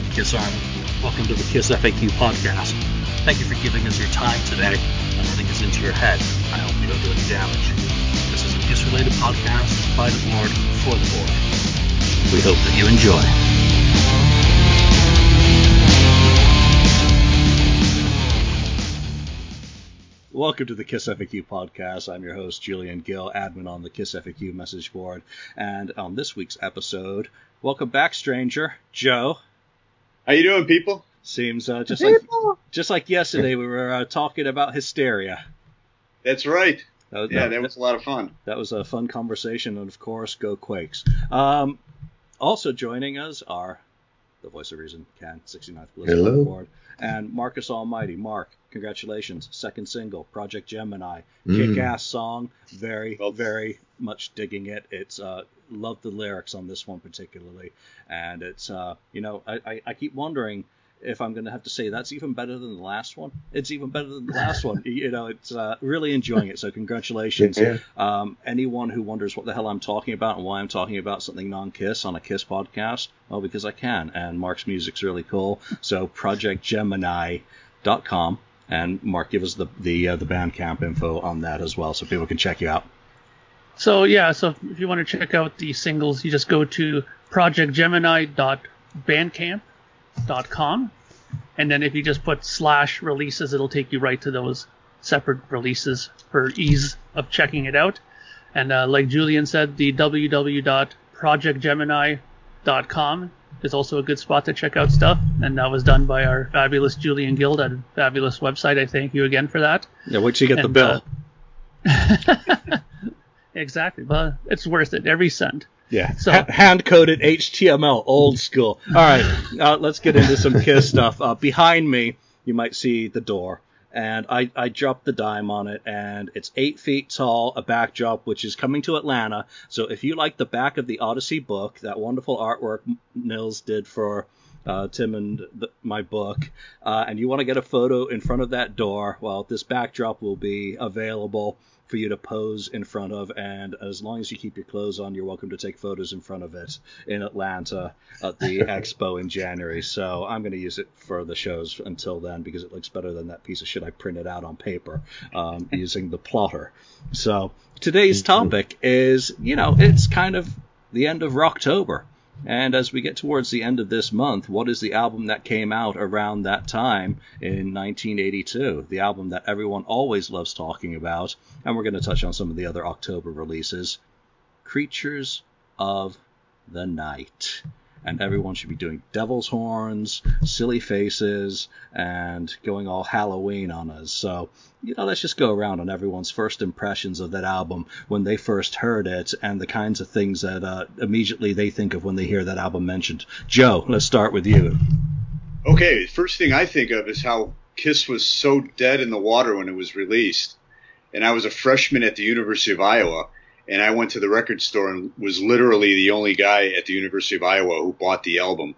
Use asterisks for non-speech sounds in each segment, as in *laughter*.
right, Kiss Army. Welcome to the Kiss FAQ podcast. Thank you for giving us your time today and letting us into your head. I hope you don't do any damage. This is a Kiss related podcast by the board for the board. We hope that you enjoy. Welcome to the Kiss FAQ podcast. I'm your host, Julian Gill, admin on the Kiss FAQ message board. And on this week's episode, welcome back, stranger, Joe. How you doing, people? Seems uh, just like just like yesterday, we were uh, talking about hysteria. That's right. That was, Yeah, that, that was a lot of fun. that was a fun conversation, and of course, go Quakes. Um, also joining us are the voice of reason, Ken, 69th Blizzard Hello. Board, and Marcus Almighty. Mark, congratulations, second single, Project Gemini, Mm. kick-ass song. Very, Well- very much digging it. It's uh, love the lyrics on this one particularly, and it's uh, you know, I, I, I keep wondering if I'm going to have to say that's even better than the last one. It's even better than the last one. *laughs* You know, it's uh, really enjoying it. So congratulations. Yeah. Um, anyone who wonders what the hell I'm talking about and why I'm talking about something non-Kiss on a Kiss podcast, well, because I can. And Mark's music's really cool. So projectgemini.com and Mark, give us the the uh, the Bandcamp info on that as well, so people can check you out. So yeah, so if you want to check out the singles, you just go to projectgemini.bandcamp.com, and then if you just put slash releases, it'll take you right to those separate releases for ease of checking it out. And uh, like Julian said, the www.projectgemini.com is also a good spot to check out stuff, and that was done by our fabulous Julian Gill at a fabulous website. I thank you again for that. Yeah, till you get the bill. uh, *laughs* exactly, but it's worth it every cent. Yeah, So- hand coded HTML, old school. All right, uh, let's get into some Kiss *laughs* stuff. Uh, behind me, you might see the door, and I, I dropped the dime on it, and it's eight feet tall, a backdrop which is coming to Atlanta. So if you like the back of the Odyssey book, that wonderful artwork Nils did for uh, Tim and the, my book, uh, and you want to get a photo in front of that door, well, this backdrop will be available for you to pose in front of, and as long as you keep your clothes on, you're welcome to take photos in front of it in Atlanta at the *laughs* expo in January. So I'm going to use it for the shows until then because it looks better than that piece of shit I printed out on paper um, *laughs* using the plotter. So today's topic is, you know, it's kind of the end of Rocktober. And as we get towards the end of this month, what is the album that came out around that time in 1982? The album that everyone always loves talking about, and we're going to touch on some of the other October releases Creatures of the Night. And everyone should be doing devil's horns, silly faces, and going all Halloween on us. So, you know, let's just go around on everyone's first impressions of that album when they first heard it and the kinds of things that uh, immediately they think of when they hear that album mentioned. Joe, let's start with you. Okay, first thing I think of is how Kiss was so dead in the water when it was released. And I was a freshman at the University of Iowa, and I went to the record store and was literally the only guy at the University of Iowa who bought the album.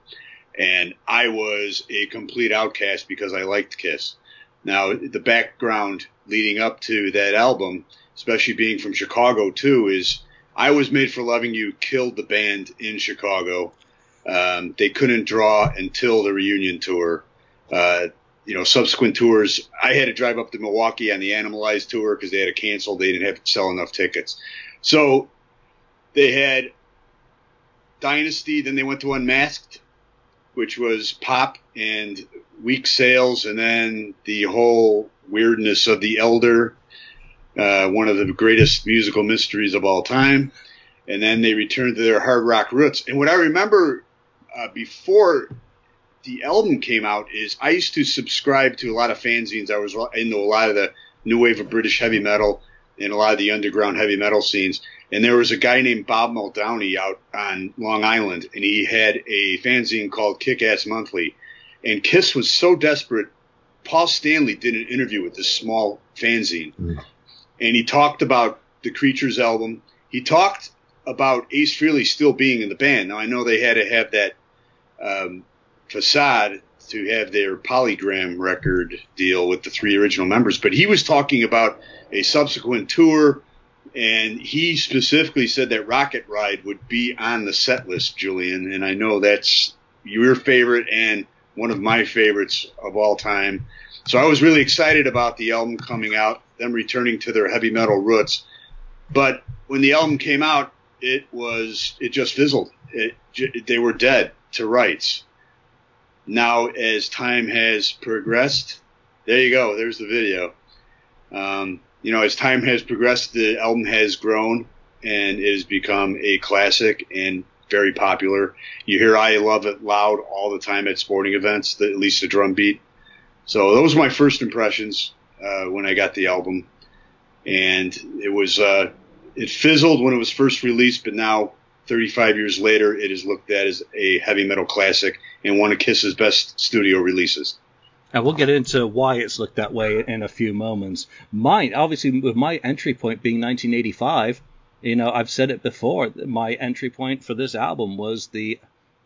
And I was a complete outcast because I liked Kiss. Now, the background leading up to that album, especially being from Chicago too, is I Was Made for Loving You killed the band in Chicago. Um, they couldn't draw until the reunion tour. Uh, you know, subsequent tours, I had to drive up to Milwaukee on the Animalized tour because they had to cancel. They didn't have to sell enough tickets. So they had Dynasty, then they went to Unmasked, which was pop and weak sales, and then the whole weirdness of The Elder, uh, one of the greatest musical mysteries of all time. And then they returned to their hard rock roots. And what I remember uh, before the album came out is I used to subscribe to a lot of fanzines. I was into a lot of the new wave of British heavy metal and a lot of the underground heavy metal scenes. And there was a guy named Bob Muldowney out on Long Island, and he had a fanzine called Kick Ass Monthly. And Kiss was so desperate, Paul Stanley did an interview with this small fanzine, Mm. and he talked about the Creatures album. He talked about Ace Frehley still being in the band. Now I know they had to have that um, facade to have their polygram record deal with the three original members, but he was talking about a subsequent tour, and he specifically said that Rocket Ride would be on the set list, Julian, and I know that's your favorite and one of my favorites of all time. So I was really excited about the album coming out, them returning to their heavy metal roots. But when the album came out, it was it just fizzled. It, they were dead to rights. Now, as time has progressed, there you go. There's the video. Um, you know, as time has progressed, the album has grown and it has become a classic and very popular. You hear "I Love It" loud all the time at sporting events, the, at least the drum beat. So those were my first impressions uh, when I got the album, and it was uh, it fizzled when it was first released, but now 35 years later, it is looked at as a heavy metal classic and one of Kiss's best studio releases. And we'll get into why it's looked that way in a few moments. Mine, obviously, with my entry point being 1985, you know, I've said it before. My entry point for this album was the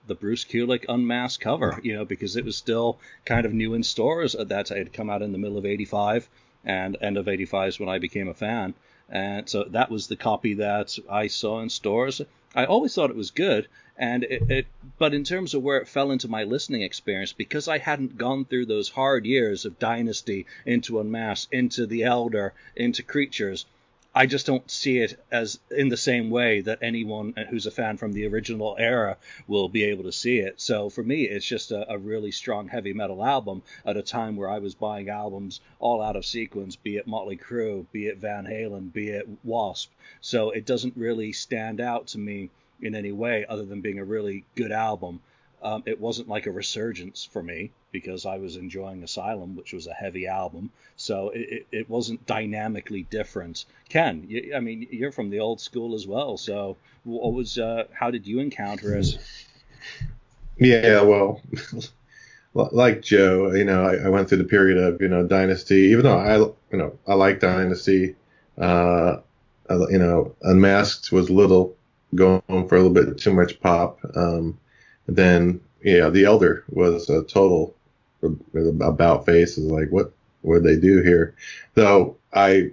the Bruce Kulick unmasked cover, you know, because it was still kind of new in stores at that time. It had come out in the middle of 85, and end of 85 is when I became a fan. And so that was the copy that I saw in stores. I always thought it was good, and it, it, but in terms of where it fell into my listening experience, because I hadn't gone through those hard years of Dynasty into Unmasked, into The Elder, into Creatures, I just don't see it as in the same way that anyone who's a fan from the original era will be able to see it. So for me, it's just a, a, really strong heavy metal album at a time where I was buying albums all out of sequence, be it Motley Crue, be it Van Halen, be it Wasp. So it doesn't really stand out to me in any way other than being a really good album. Um, it wasn't like a resurgence for me because I was enjoying Asylum, which was a heavy album. So it, it, it wasn't dynamically different. Ken, you, I mean, you're from the old school as well. So what was, uh, how did you encounter it? Yeah, well, *laughs* like Joe, you know, I, I, went through the period of, you know, Dynasty, even though I, you know, I like Dynasty, uh, you know, Unmasked was little going for a little bit too much pop. Um, then yeah, the Elder was a total about face. Is like what would they do here? Though I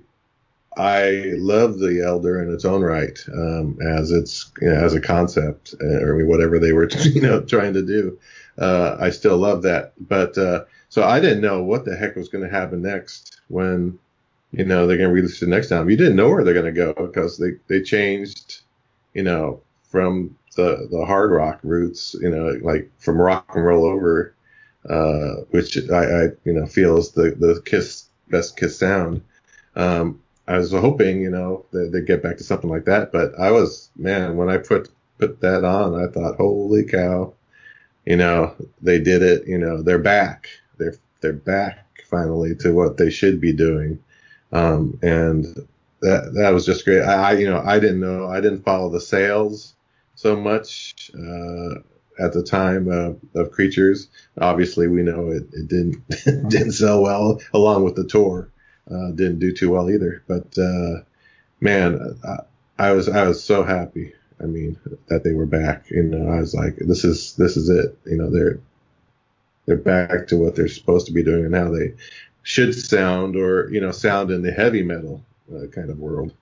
I love the Elder in its own right um, as it's you know, as a concept uh, or whatever they were *laughs* you know trying to do. Uh, I still love that, but uh, so I didn't know what the heck was going to happen next when you know they're going to release the next album. You didn't know where they're going to go because they they changed you know from the the hard rock roots, you know, like from rock and roll over, uh, which I, I, you know feel is the the Kiss best Kiss sound. Um, I was hoping, you know, that they'd get back to something like that, but I was man when I put put that on, I thought, holy cow, you know, they did it. You know, they're back. They're they're back finally to what they should be doing. Um, and that that was just great. I, I you know I didn't know I didn't follow the sales so much uh, at the time uh, of Creatures. Obviously, we know it, it didn't *laughs* didn't sell well, along with the tour. Uh, didn't do too well either. But uh, man, I, I, was I was so happy. I mean, that they were back. You know, I was like, this is this is it. You know, they're they're back to what they're supposed to be doing and how they should sound, or you know, sound in the heavy metal uh, kind of world.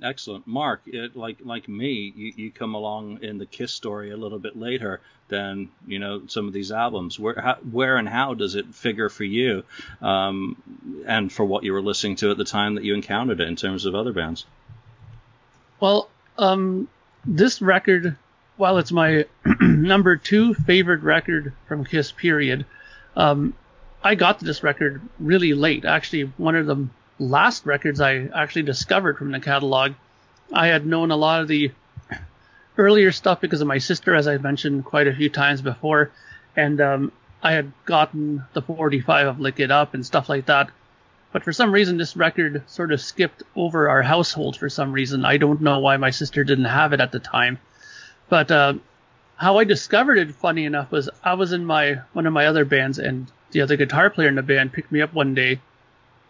Excellent, Mark. It, like like me, you, you come along in the Kiss story a little bit later than you know some of these albums. Where how, where and how does it figure for you, um, and for what you were listening to at the time that you encountered it in terms of other bands? Well, um, this record, while it's my *clears throat* number two favorite record from Kiss, period, um, I got this record really late. Actually, one of the last records I actually discovered from the catalog. I had known a lot of the earlier stuff because of my sister, as I mentioned quite a few times before, and um, I had gotten the 45 of Lick It Up and stuff like that. But for some reason, this record sort of skipped over our household for some reason. I don't know why my sister didn't have it at the time. But uh, how I discovered it, funny enough, was I was in my one of my other bands, and the other guitar player in the band picked me up one day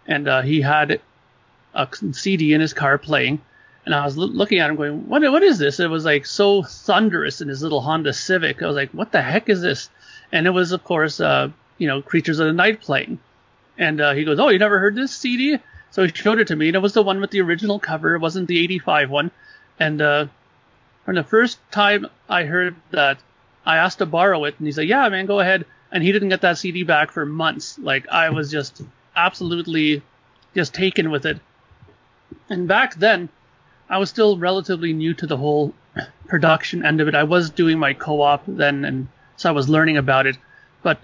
and uh, he had a CD in his car playing. And I was l- looking at him, going, "What? What is this?" It was like so thunderous in his little Honda Civic. I was like, "What the heck is this?" And it was, of course, uh, you know, Creatures of the Night playing. And uh, he goes, "Oh, you never heard this CD?" So he showed it to me, and it was the one with the original cover. It wasn't the '85 one. And uh, from the first time I heard that, I asked to borrow it, and he said, "Yeah, man, go ahead." And he didn't get that CD back for months. Like I was just absolutely just taken with it. And back then, I was still relatively new to the whole production end of it. I was doing my co-op then, and so I was learning about it. But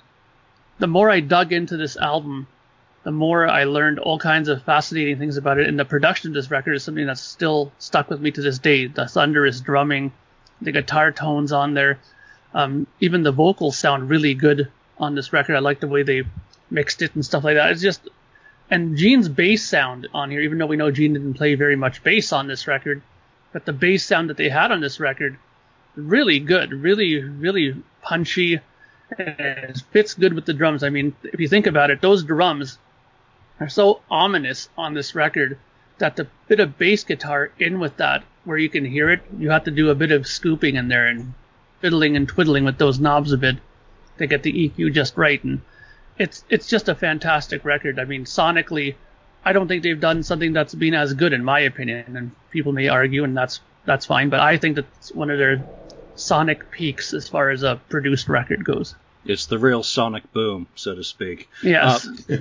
the more I dug into this album, the more I learned all kinds of fascinating things about it. And the production of this record is something that's still stuck with me to this day. The thunderous drumming, the guitar tones on there, um, even the vocals sound really good on this record. I like the way they mixed it and stuff like that. It's just, and Gene's bass sound on here, even though we know Gene didn't play very much bass on this record, but the bass sound that they had on this record, really good, really, really punchy. It fits good with the drums. I mean, if you think about it, those drums are so ominous on this record that the bit of bass guitar in with that, where you can hear it, you have to do a bit of scooping in there and fiddling and twiddling with those knobs a bit to get the EQ just right. And it's it's just a fantastic record. I mean, sonically, I don't think they've done something that's been as good in my opinion. And people may argue, and that's that's fine. But I think that's one of their sonic peaks as far as a produced record goes. It's the real sonic boom, so to speak. Yes. Uh,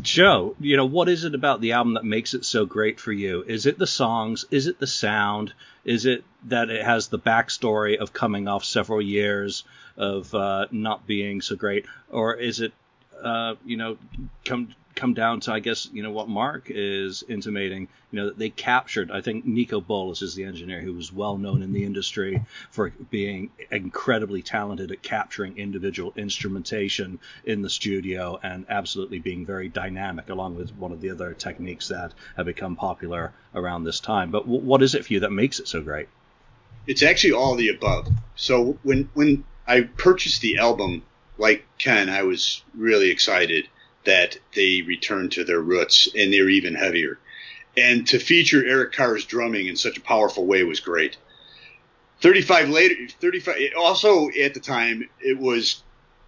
Joe, you know, what is it about the album that makes it so great for you? Is it the songs? Is it the sound? Is it that it has the backstory of coming off several years of uh, not being so great? Or is it, uh, you know, come come down to, I guess, you know, what Mark is intimating, you know, that they captured, I think Niko Bolas is the engineer who was well known in the industry for being incredibly talented at capturing individual instrumentation in the studio and absolutely being very dynamic, along with one of the other techniques that have become popular around this time. But w- what is it for you that makes it so great? It's actually all the above. So when when I purchased the album, like Ken, I was really excited that they returned to their roots and they're even heavier. And to feature Eric Carr's drumming in such a powerful way was great. 35 later, 35. Also at the time, it was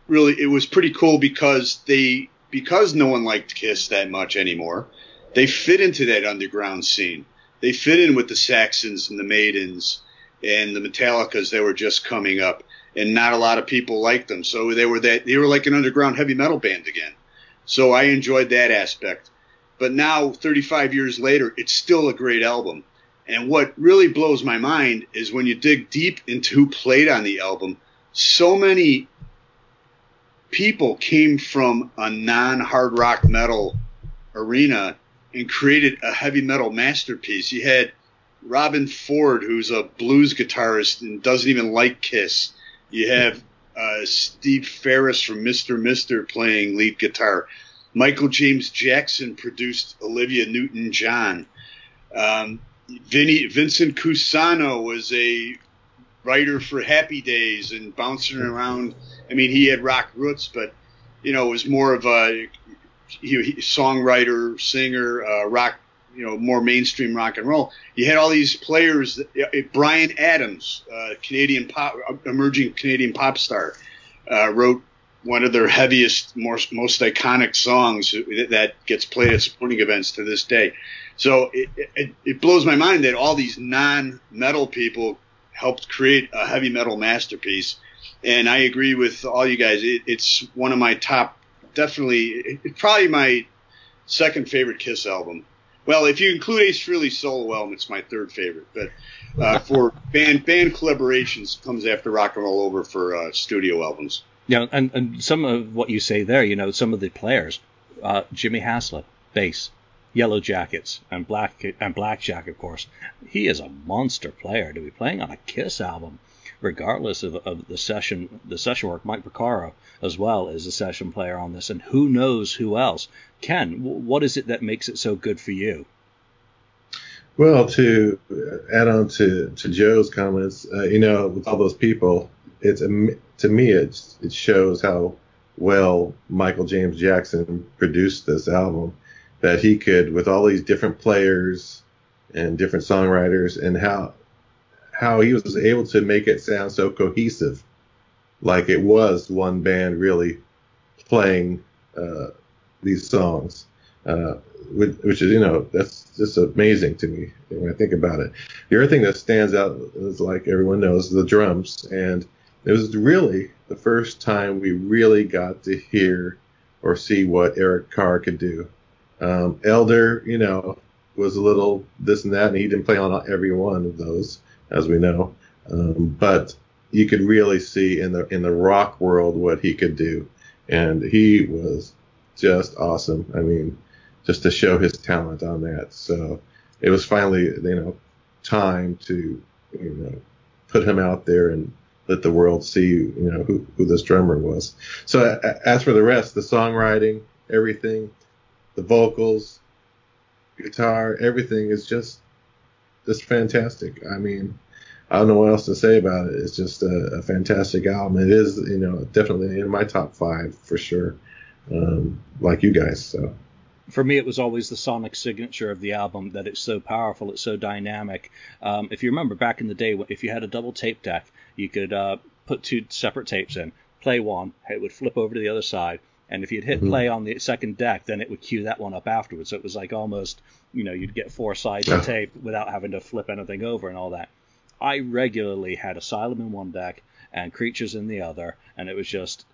really it was pretty cool because they because no one liked Kiss that much anymore. They fit into that underground scene. They fit in with the Saxons and the Maidens and the Metallicas that were just coming up, and not a lot of people liked them. So they were that they were like an underground heavy metal band again. So I enjoyed that aspect. But now, 35 years later, it's still a great album. And what really blows my mind is when you dig deep into who played on the album, so many people came from a non hard rock metal arena and created a heavy metal masterpiece. You had Robben Ford, who's a blues guitarist and doesn't even like Kiss. You have uh, Steve Farris from Mr. Mister playing lead guitar. Michael James Jackson produced Olivia Newton John. Um, Vinny, Vincent Cusano was a writer for Happy Days and bouncing around. I mean, he had rock roots, but you know, was more of a he, he, songwriter, singer, uh, rock, you know, more mainstream rock and roll. You had all these players. Uh, Bryan Adams, uh, Canadian pop, emerging Canadian pop star, uh, wrote one of their heaviest, most, most iconic songs that gets played at sporting events to this day. So it, it, it blows my mind that all these non-metal people helped create a heavy metal masterpiece. And I agree with all you guys. It, it's one of my top, definitely, probably my second favorite Kiss album. Well, if you include Ace Frehley's solo album, it's my third favorite. But uh, for band band collaborations, comes after Rock and Roll Over for uh, studio albums. Yeah, and, and some of what you say there, you know, some of the players, uh, Jimmy Haslip, bass, Yellow Jackets, and Black and Blackjack, of course. He is a monster player to be playing on a Kiss album, regardless of, of the session the session work. Mike Porcaro as well is a session player on this, and who knows who else. Ken, what is it that makes it so good for you? Well, to add on to, to Joe's comments, uh, you know, with all those people, it's to me it shows how well Michael James Jackson produced this album that he could with all these different players and different songwriters and how how he was able to make it sound so cohesive like it was one band really playing uh, these songs uh, which is you know that's just amazing to me when I think about it. The other thing that stands out is like everyone knows the drums, and it was really the first time we really got to hear or see what Eric Carr could do. Um, Elder, you know, was a little this and that, and he didn't play on every one of those, as we know. Um, but you could really see in the in the rock world what he could do, and he was just awesome. I mean, just to show his talent on that. So it was finally, you know, time to, you know, put him out there and let the world see, you know, who, who this drummer was. So as for the rest, the songwriting, everything, the vocals, guitar, everything is just, just fantastic. I mean, I don't know what else to say about it. It's just a, a fantastic album. It is, you know, definitely in my top five for sure. Um, like you guys, so for me, it was always the sonic signature of the album that it's so powerful, it's so dynamic. Um, if you remember back in the day, if you had a double tape deck, you could uh, put two separate tapes in, play one, it would flip over to the other side, and if you'd hit mm-hmm. play on the second deck, then it would cue that one up afterwards. So it was like almost, you know, you'd get four sides of tape without having to flip anything over and all that. I regularly had Asylum in one deck and Creatures in the other, and it was just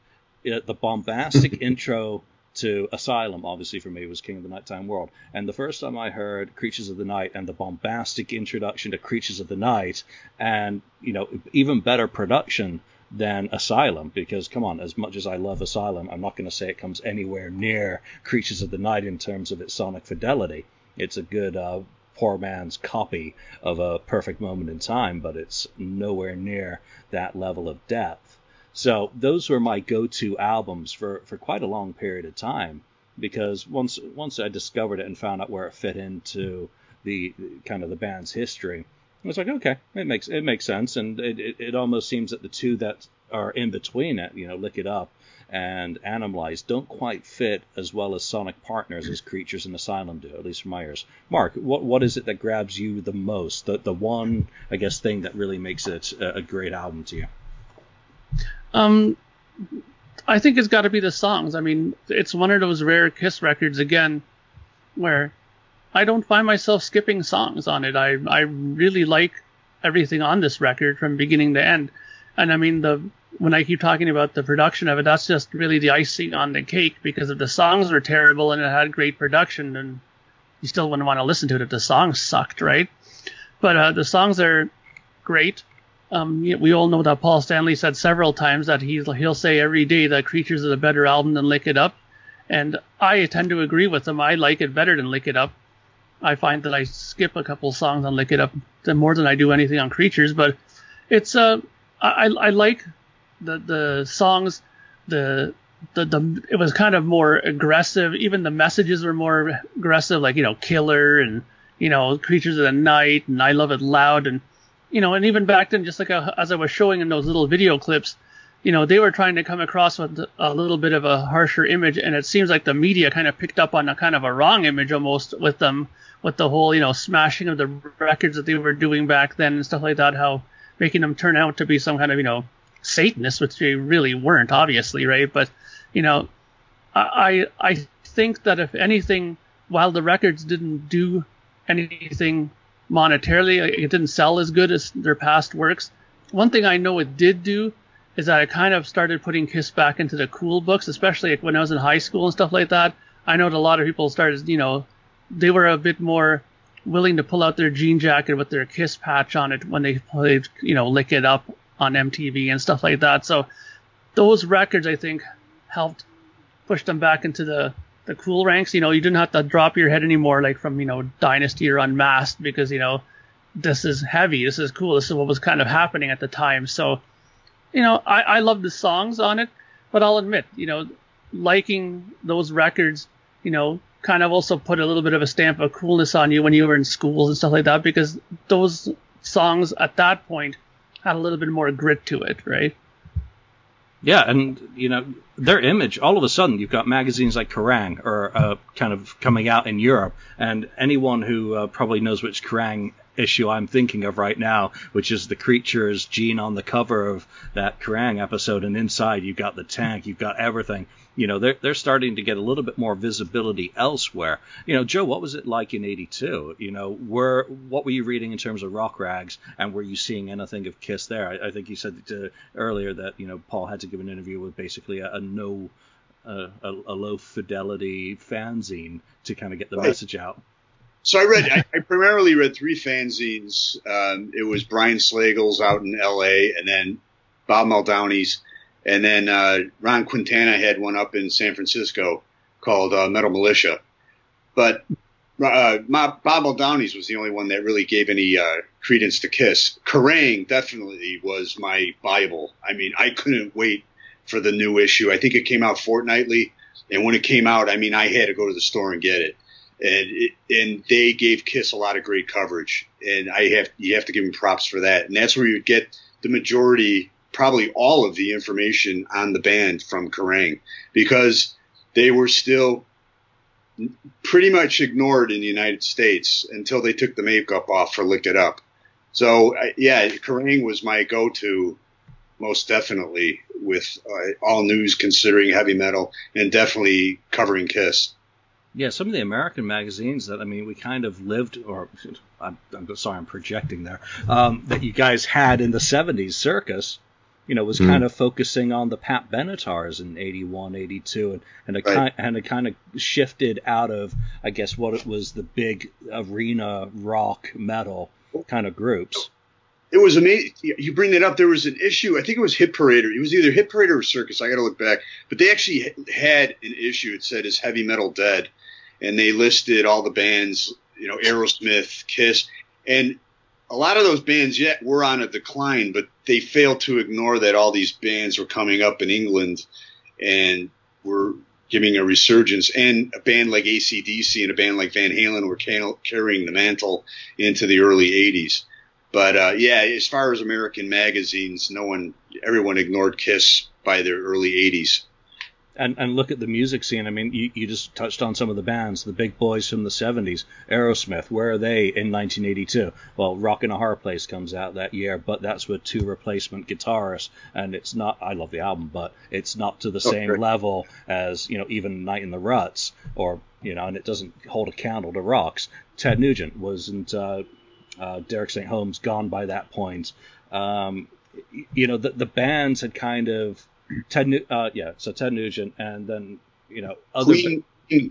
it, the bombastic *laughs* intro to Asylum, obviously for me, was King of the Nighttime World. And the first time I heard Creatures of the Night and the bombastic introduction to Creatures of the Night, and you know, even better production than Asylum, because come on, as much as I love Asylum, I'm not going to say it comes anywhere near Creatures of the Night in terms of its sonic fidelity. It's a good uh, poor man's copy of a perfect moment in time, but it's nowhere near that level of depth. So those were my go-to albums for, for quite a long period of time because once once I discovered it and found out where it fit into the kind of the band's history, I was like, okay, it makes it makes sense, and it, it, it almost seems that the two that are in between it, you know, Lick It Up and Animalize, don't quite fit as well as Sonic Partners as Creatures in Asylum do, at least from my ears. Mark, what what is it that grabs you the most? The the one I guess thing that really makes it a, a great album to you? Um, I think it's got to be the songs. I mean, it's one of those rare Kiss records again, where I don't find myself skipping songs on it. I I really like everything on this record from beginning to end. And I mean the when I keep talking about the production of it, that's just really the icing on the cake because if the songs were terrible and it had great production, then you still wouldn't want to listen to it if the songs sucked, right? But uh, the songs are great. Um, we all know that Paul Stanley said several times that he's, he'll say every day that Creatures is a better album than Lick It Up. And I tend to agree with him. I like it better than Lick It Up. I find that I skip a couple songs on Lick It Up more than I do anything on Creatures, but it's uh I, I like the the songs the the the it was kind of more aggressive. Even the messages were more aggressive, like you know Killer and you know Creatures of the Night and I Love It Loud and you know, and even back then, just like a, as I was showing in those little video clips, you know, they were trying to come across with a little bit of a harsher image, and it seems like the media kind of picked up on a kind of a wrong image almost with them, with the whole, you know, smashing of the records that they were doing back then and stuff like that, how making them turn out to be some kind of, you know, Satanists, which they really weren't, obviously, right? But, you know, I I think that if anything, while the records didn't do anything monetarily. It didn't sell as good as their past works. One thing I know it did do is that I kind of started putting Kiss back into the cool books, especially when I was in high school and stuff like that. I know that a lot of people started, you know, they were a bit more willing to pull out their jean jacket with their Kiss patch on it when they played, you know, Lick It Up on MTV and stuff like that. So those records, I think, helped push them back into the the cool ranks, you know, you didn't have to drop your head anymore, like from, you know, Dynasty or Unmasked, because, you know, this is heavy, this is cool, this is what was kind of happening at the time. So, you know, I, I love the songs on it, but I'll admit, you know, liking those records, you know, kind of also put a little bit of a stamp of coolness on you when you were in schools and stuff like that, because those songs at that point had a little bit more grit to it, right? Yeah, and you know their image. All of a sudden, you've got magazines like Kerrang are uh, kind of coming out in Europe, and anyone who uh, probably knows which Kerrang issue I'm thinking of right now, which is the creatures gene on the cover of that Kerrang episode, and inside you've got the tank, you've got everything. You know, they're they're starting to get a little bit more visibility elsewhere. You know, Joe, what was it like in '82? You know, were what were you reading in terms of rock rags, and were you seeing anything of Kiss there? I, I think you said to, earlier that you know Paul had to give an interview with basically a, a no a, a, a, low fidelity fanzine to kind of get the right. message out. So I read, I, *laughs* I primarily read three fanzines. Um, it was Brian Slagel's out in L.A. and then Bob Muldowney's, and then uh, Ron Quintana had one up in San Francisco called uh, Metal Militia. But uh, Bob Muldowney's was the only one that really gave any uh, credence to Kiss. Kerrang definitely was my Bible. I mean, I couldn't wait for the new issue. I think it came out fortnightly, and when it came out, I mean, I had to go to the store and get it. And it, and they gave Kiss a lot of great coverage, and I have you have to give them props for that. And that's where you get the majority, probably all of the information on the band from Kerrang, because they were still pretty much ignored in the United States until they took the makeup off for Lick It Up. So yeah, Kerrang was my go-to most definitely with uh, all news considering heavy metal and definitely covering Kiss. Yeah, some of the American magazines that I mean we kind of lived, or I'm, I'm sorry, I'm projecting there, um, that you guys had in the '70s, Circus, you know, was mm. kind of focusing on the Pat Benatars in '81, '82, and and it, right. kind, and it kind of shifted out of, I guess, what it was the big arena rock metal kind of groups it was amazing. You bring that up. There was an issue. I think it was Hit Parader. It was either Hit Parader or Circus. I got to look back. But they actually had an issue. It said "Is heavy metal dead?" And they listed all the bands. You know, Aerosmith, Kiss, and a lot of those bands yet were on a decline. But they failed to ignore that all these bands were coming up in England and were giving a resurgence. And a band like ACDC and a band like Van Halen were carrying the mantle into the early '80s. But uh, yeah, as far as American magazines, no one, everyone ignored Kiss by the early '80s. And, and look at the music scene. I mean, you, you just touched on some of the bands, the big boys from the 70s. Aerosmith, where are they in 1982? Well, Rock in a Hard Place comes out that year, but that's with two replacement guitarists. And it's not, I love the album, but it's not to the oh, same great. level as, you know, even Night in the Ruts, or, you know, and it doesn't hold a candle to Rocks. Ted Nugent wasn't uh, uh, Derek St. Holmes gone by that point. Um, you know, the, the bands had kind of Ted, uh, yeah, so Ted Nugent, and then you know, other Queen, ba-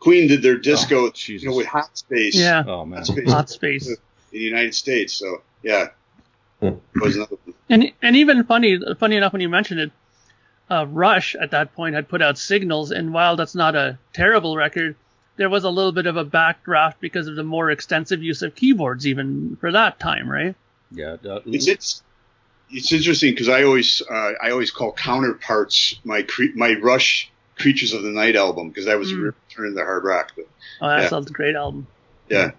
Queen did their disco, oh, you know, with Hot Space. Yeah, oh man, Hot Space, Hot Space. in the United States. So yeah, and and even funny, funny enough when you mentioned it, uh, Rush at that point had put out Signals, and while that's not a terrible record, there was a little bit of a backdraft because of the more extensive use of keyboards even for that time, right? Yeah, uh, it's it's it's interesting because I always uh, I always call counterparts my cre- my Rush Creatures of the Night album because that was mm. a return to hard rock. But, oh, that yeah. sounds a great album. Yeah.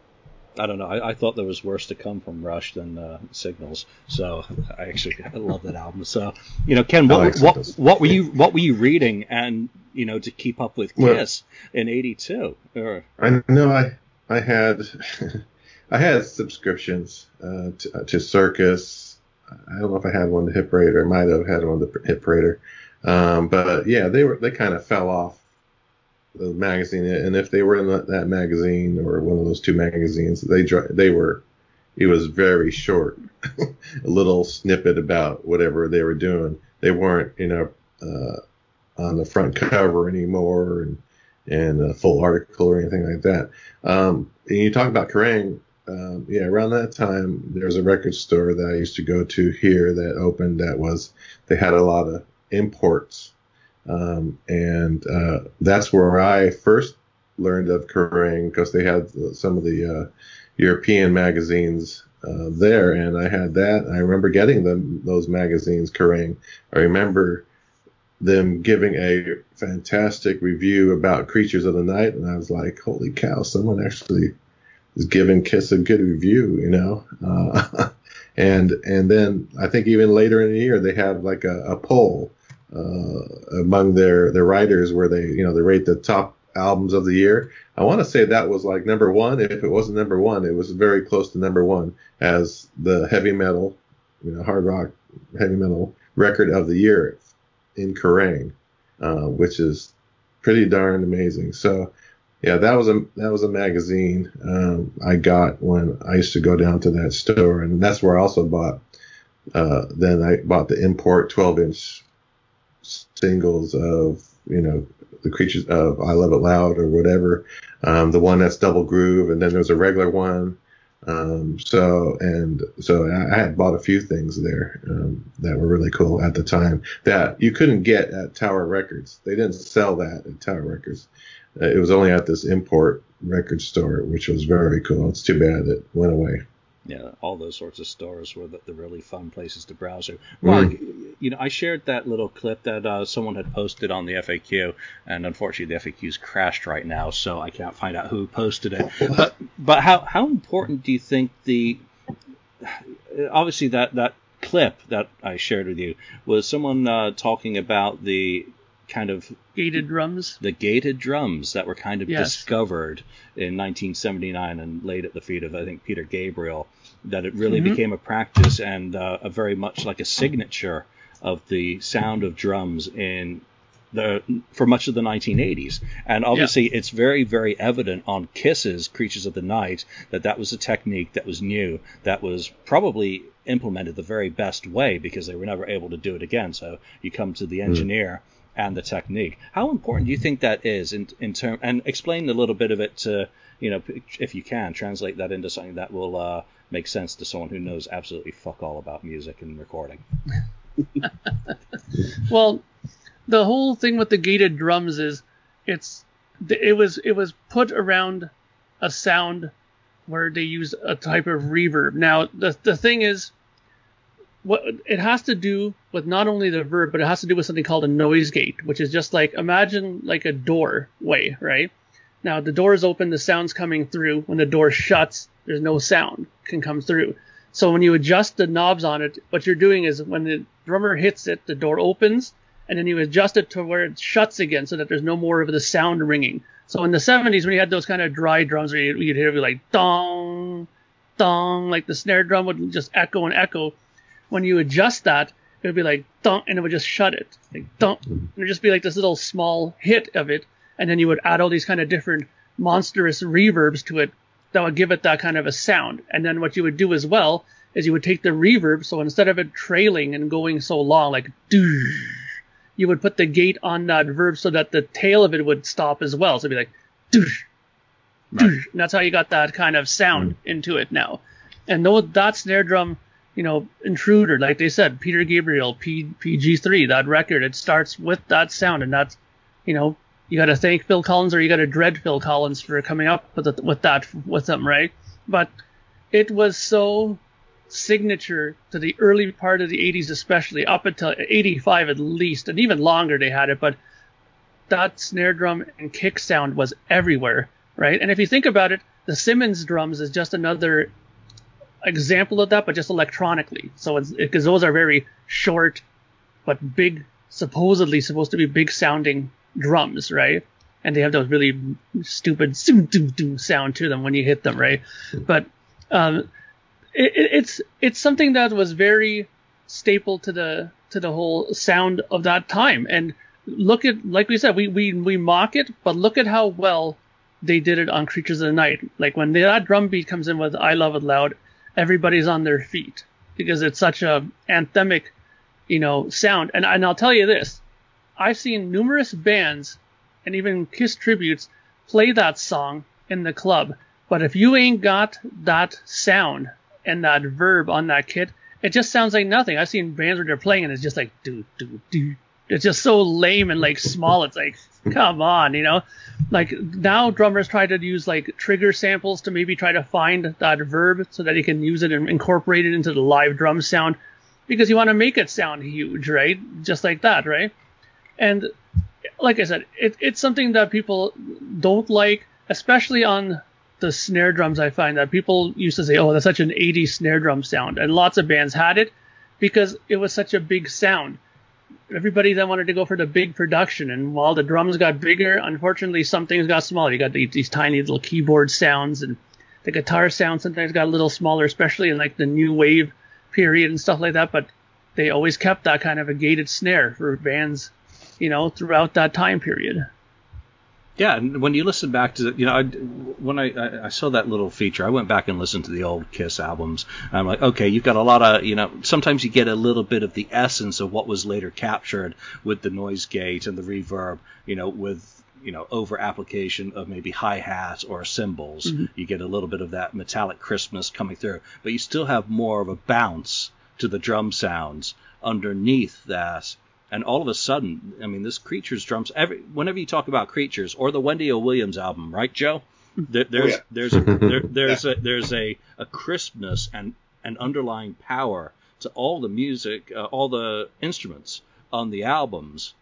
I don't know. I, I, thought there was worse to come from Rush than uh, Signals. So I actually *laughs* I love that album. So you know, Ken, what, like what, what were you what were you reading and you know to keep up with Kiss well, in '82? Or I know I I had *laughs* I had subscriptions uh, to, uh, to, Circus. I don't know if I had one to Hit Parader. I might have had one to Hit Parader. Um, but yeah, they were they kind of fell off the magazine, and if they were in that, that magazine or one of those two magazines, they they were. It was very short, *laughs* a little snippet about whatever they were doing. They weren't, you know, uh, on the front cover anymore, and and a full article or anything like that. Um, and you talk about Kerrang. Um, yeah, around that time, there was a record store that I used to go to here that opened that was, they had a lot of imports um, and uh, that's where I first learned of Kerrang because they had some of the uh, European magazines uh, there, and I had that. I remember getting them those magazines, Kerrang. I remember them giving a fantastic review about Creatures of the Night, and I was like, "Holy cow! Someone actually is giving Kiss a good review," you know. Uh, *laughs* and and then I think even later in the year they have like a, a poll uh, among their their writers where they you know they rate the top albums of the year. I want to say that was like number one. If it wasn't number one, it was very close to number one as the heavy metal, you know, hard rock heavy metal record of the year in Kerrang, uh, which is pretty darn amazing. So yeah, that was a that was a magazine um, I got when I used to go down to that store, and that's where I also bought. Uh, then I bought the import 12 inch singles of you know the creatures of I Love It Loud or whatever, um, the one that's double groove, and then there's a regular one. Um, so and so I, I, had bought a few things there um, that were really cool at the time that you couldn't get at Tower Records. They didn't sell that at Tower Records. Uh, it was only at this import record store, which was very cool. It's too bad it went away. Yeah, all those sorts of stores were the, the really fun places to browse. Mark, mm. You know, I shared that little clip that uh, someone had posted on the FAQ, and unfortunately the FAQ's crashed right now, so I can't find out who posted it. but but how how important do you think the obviously that that clip that I shared with you was someone uh, talking about the kind of gated drums. The gated drums that were kind of yes. discovered in 1979 and laid at the feet of I think Peter Gabriel. That it really mm-hmm. became a practice and uh, a very much like a signature of the sound of drums in the for much of the 1980s. And obviously, yeah. it's very, very evident on Kiss's Creatures of the Night that that was a technique that was new, that was probably implemented the very best way because they were never able to do it again. So you come to the mm. engineer and the technique. How important do you think that is in in term and explain a little bit of it to you know if you can translate that into something that will uh, make sense to someone who knows absolutely fuck all about music and recording. *laughs* well, the whole thing with the gated drums is it's it was it was put around a sound where they use a type of reverb. Now the the thing is what it has to do with not only the verb, but it has to do with something called a noise gate, which is just like imagine like a doorway, right? Now the door is open, the sound's coming through. When the door shuts, there's no sound can come through. So when you adjust the knobs on it, what you're doing is when the drummer hits it, the door opens, and then you adjust it to where it shuts again, so that there's no more of the sound ringing. So in the 70s, when you had those kind of dry drums where you, would hear it be like dong, dong, like the snare drum would just echo and echo when you adjust that, it would be like thunk, and it would just shut it, like and it would just be like this little small hit of it, and then you would add all these kind of different monstrous reverbs to it that would give it that kind of a sound. And then what you would do as well is you would take the reverb, so instead of it trailing and going so long, like you would put the gate on that verb so that the tail of it would stop as well. So it'd be like doosh, doosh, right. and that's how you got that kind of sound mm. into it now. And though that snare drum you know, Intruder, like they said, Peter Gabriel, P, PG3, that record, it starts with that sound, and that's, you know, you got to thank Phil Collins or you got to dread Phil Collins for coming up with it, with that with them, right? But it was so signature to the early part of the 80s, especially up until 85 at least, and even longer they had it. But that snare drum and kick sound was everywhere, right? And if you think about it, the Simmons drums is just another example of that, but just electronically. So it's because those are very short, but big, supposedly supposed to be big sounding drums, right? And they have those really stupid sound to them when you hit them, right? But um, it, it's it's something that was very staple to the to the whole sound of that time. And look at like we said, we we we mock it, but look at how well they did it on Creatures of the Night. Like when that drum beat comes in with "I Love It Loud," everybody's on their feet because it's such a anthemic, you know, sound. And, and I'll tell you this, I've seen numerous bands and even Kiss tributes play that song in the club. But if you ain't got that sound and that verb on that kit, it just sounds like nothing. I've seen bands where they're playing and it's just like do do do. It's just so lame and like small. It's like come on, you know? Like now drummers try to use like trigger samples to maybe try to find that verb so that he can use it and incorporate it into the live drum sound because you want to make it sound huge, right? Just like that, right? And like I said, it, it's something that people don't like, especially on the snare drums. I find that people used to say, "Oh, that's such an 80s snare drum sound," and lots of bands had it because it was such a big sound everybody then wanted to go for the big production, and while the drums got bigger, unfortunately some things got smaller. You got these, these tiny little keyboard sounds, and the guitar sound sometimes got a little smaller, especially in like the new wave period and stuff like that. But they always kept that kind of a gated snare for bands, you know, throughout that time period. Yeah, and when you listen back to the, you know, I, when I, I saw that little feature, I went back and listened to the old Kiss albums. I'm like, okay, you've got a lot of you know. Sometimes you get a little bit of the essence of what was later captured with the noise gate and the reverb, you know, with you know over application of maybe hi hats or cymbals. Mm-hmm. You get a little bit of that metallic crispness coming through, but you still have more of a bounce to the drum sounds underneath that and all of a sudden, I mean, this Creatures drums. Every whenever you talk about Creatures or the Wendy O. Williams album, right, Joe? There, there's oh, yeah. there's a, there, *laughs* there's a there's a, a crispness and an underlying power to all the music, uh, all the instruments on the albums,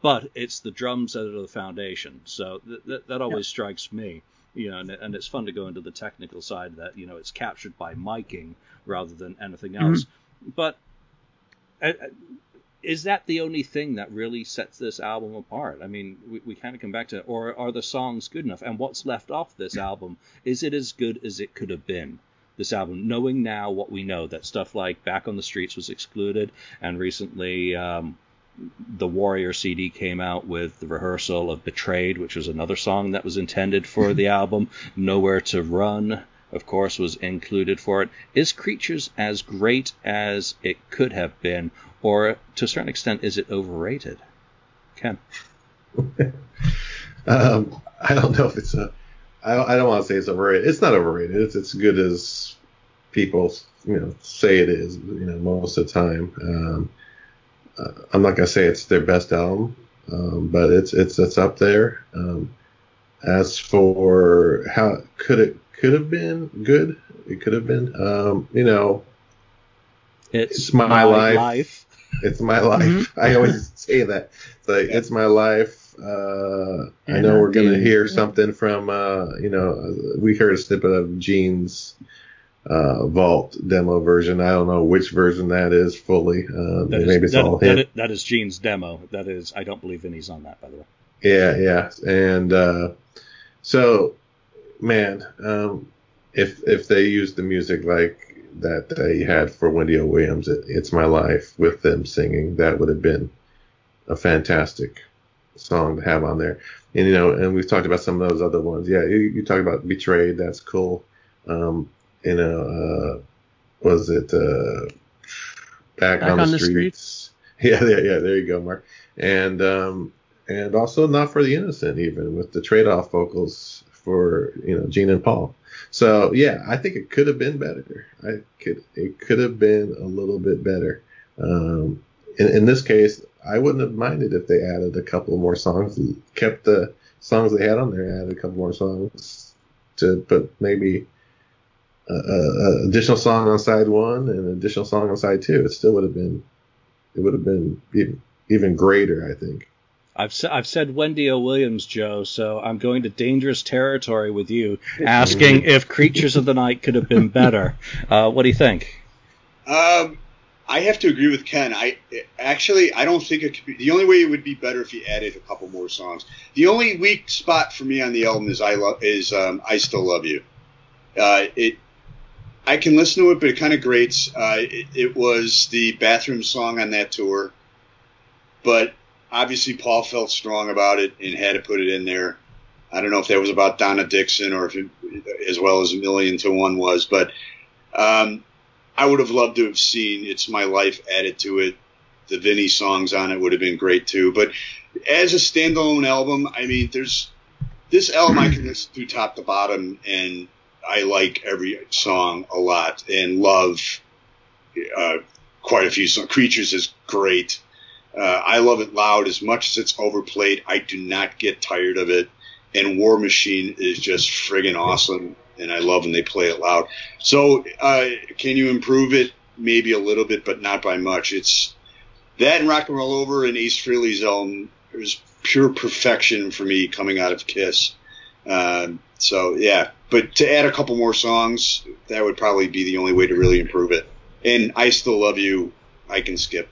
but it's the drums that are the foundation. So th- th- that always yeah. strikes me, you know, and, and, it's fun to go into the technical side that you know it's captured by miking rather than anything else. Mm-hmm. But uh, is that the only thing that really sets this album apart? I mean, we, we kind of come back to, or are the songs good enough? And what's left off this album? Is it as good as it could have been? This album, knowing now what we know, that stuff like Back on the Streets was excluded, and recently um, the Warrior CD came out with the rehearsal of Betrayed, which was another song that was intended for the *laughs* album. Nowhere to Run, of course, was included for it. Is Creatures as great as it could have been, or to a certain extent, is it overrated? Ken. *laughs* um, I don't know if it's a. I, I don't want to say it's overrated. It's not overrated. It's as good as people you know say it is. You know, most of the time. Um, uh, I'm not gonna say it's their best album, um, but it's it's it's up there. Um, as for how could it could have been good, it could have been. Um, you know, it's, it's my, my life. life. It's my life. Mm-hmm. *laughs* I always say that. It's like it's my life. Uh, I know we're gonna hear something from. Uh, you know, we heard a snippet of Gene's uh, Vault demo version. I don't know which version that is fully. Uh, maybe is, it's that, all him. that is Gene's demo. That is. I don't believe Vinnie's on that, by the way. Yeah, yeah, and uh, so, man, um, if if they use the music like that they had for Wendy O. Williams, it, "It's My Life" with them singing. That would have been a fantastic song to have on there. And you know, and we've talked about some of those other ones. Yeah, you, you talk about "Betrayed." That's cool. Um, you know, uh, was it uh, back, back on, on, the, streets? streets? *laughs* Yeah, yeah, yeah. There you go, Mark. And um, and also not for the innocent, even with the trade-off vocals for you know Gene and Paul. So yeah, I think it could have been better. I could it could have been a little bit better. Um, in, in this case, I wouldn't have minded if they added a couple more songs, kept the songs they had on there, added a couple more songs to put maybe a, a additional song on side one and an additional song on side two. It still would have been it would have been even, even greater, I think. I've I've said Wendy O. Williams, Joe, so I'm going to dangerous territory with you, asking if Creatures of the Night could have been better. *laughs* Uh, what do you think? Um, I have to agree with Ken. I actually I don't think it could be. The only way it would be better if he added a couple more songs. The only weak spot for me on the album is I love is um, I still love you. Uh, it I can listen to it, but it kind of grates. Uh, it, it was the bathroom song on that tour, but obviously Paul felt strong about it and had to put it in there. I don't know if that was about Donna Dixon or if it, as well as a million to one was, but um, I would have loved to have seen "It's My Life" added to it. The Vinnie songs on it would have been great too. But as a standalone album, I mean, there's this album I can listen to top to bottom, and I like every song a lot and love uh, quite a few songs. Creatures is great. Uh, I love it loud as much as it's overplayed. I do not get tired of it. And War Machine is just friggin' awesome, and I love when they play it loud. So, uh, can you improve it? Maybe a little bit, but not by much. It's that and Rock and Roll Over and Ace Frehley's album. Was pure perfection for me coming out of Kiss. Um, so yeah, but to add a couple more songs, that would probably be the only way to really improve it. And I still love you. I can skip.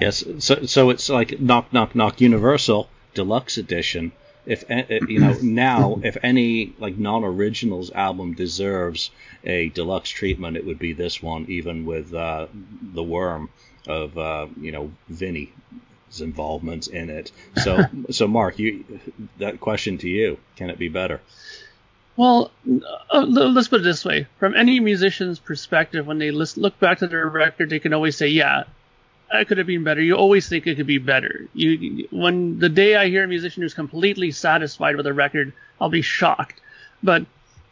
Yes, so so it's like knock knock knock Universal Deluxe Edition. If eh, eh, you know *clears throat* now, if any like non-originals album deserves a deluxe treatment, it would be this one, even with uh, the worm of uh, you know Vinnie's involvement in it. So *laughs* so Mark, you that question to you, can it be better? Well, uh, let's put it this way: from any musician's perspective, when they look back to their record, they can always say, "Yeah, that could have been better." You always think it could be better. You, when the day I hear a musician who's completely satisfied with a record, I'll be shocked. But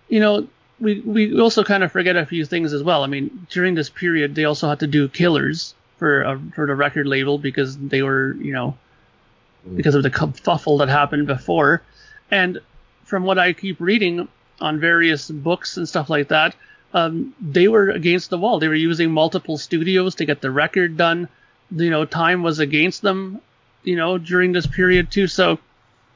you know, we we also kind of forget a few things as well. I mean, during this period, they also had to do Killers for a, for the record label because they were, you know, because of the kerfuffle that happened before, and from what I keep reading on various books and stuff like that, um, they were against the wall. They were using multiple studios to get the record done. You know, time was against them, you know, during this period too. So,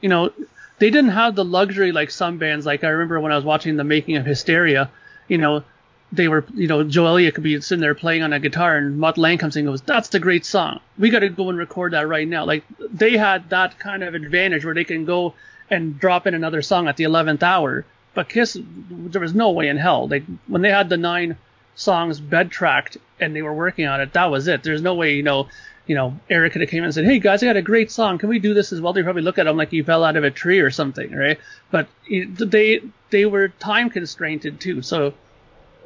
you know, they didn't have the luxury like some bands. Like I remember when I was watching the making of Hysteria, you know, they were, you know, Joe Elliott could be sitting there playing on a guitar and Mutt Lange comes in and goes, that's the great song. We got to go and record that right now. Like they had that kind of advantage where they can go and drop in another song at the 11th hour. But Kiss, there was no way in hell. Like when they had the nine songs bed tracked and they were working on it, that was it. There's no way, you know, you know, Eric could have came in and said, "Hey guys, I got a great song. Can we do this as well?" They probably look at him like he fell out of a tree or something, right? But they they were time constrained too. So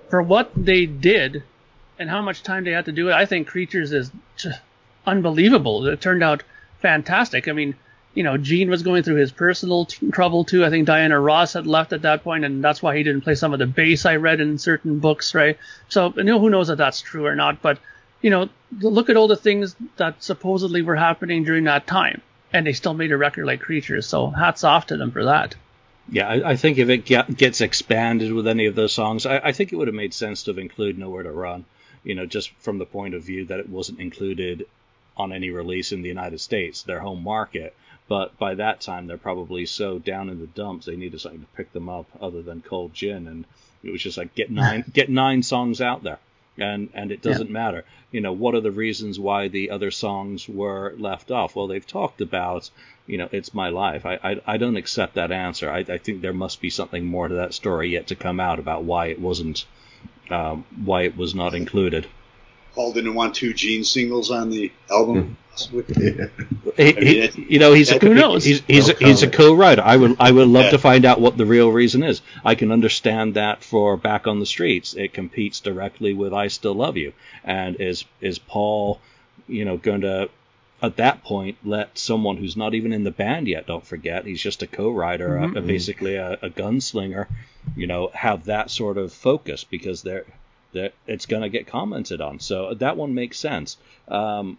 for what they did and how much time they had to do it, I think Creatures is unbelievable. It turned out fantastic. I mean, you know, Gene was going through his personal t- trouble too. I think Diana Ross had left at that point, and that's why he didn't play some of the bass I read in certain books, right? So, you know, who knows if that's true or not? But, you know, look at all the things that supposedly were happening during that time, and they still made a record like Creatures. So, hats off to them for that. Yeah, I, I think if it get, gets expanded with any of those songs, I, I think it would have made sense to have included Nowhere to Run. You know, just from the point of view that it wasn't included on any release in the United States, their home market but by that time, they're probably so down in the dumps they needed something to pick them up other than cold gin, and it was just like get nine get nine songs out there, and and it doesn't yeah. matter. You know what are the reasons why the other songs were left off? Well, they've talked about you know it's my life. I I, I don't accept that answer. I, I think there must be something more to that story yet to come out about why it wasn't um, why it was not included. Paul didn't want two Gene singles on the album. yeah. he, he, you know, he's a who knows? He's he's, no a, he's a co-writer. I would I would love yeah. to find out what the real reason is. I can understand that for Back on the Streets, it competes directly with I Still Love You, and is is Paul, you know, going to at that point let someone who's not even in the band yet don't forget he's just a co-writer mm-hmm. a, basically a, a, gunslinger you know have that sort of focus because they're that it's going to get commented on. So that one makes sense. Um,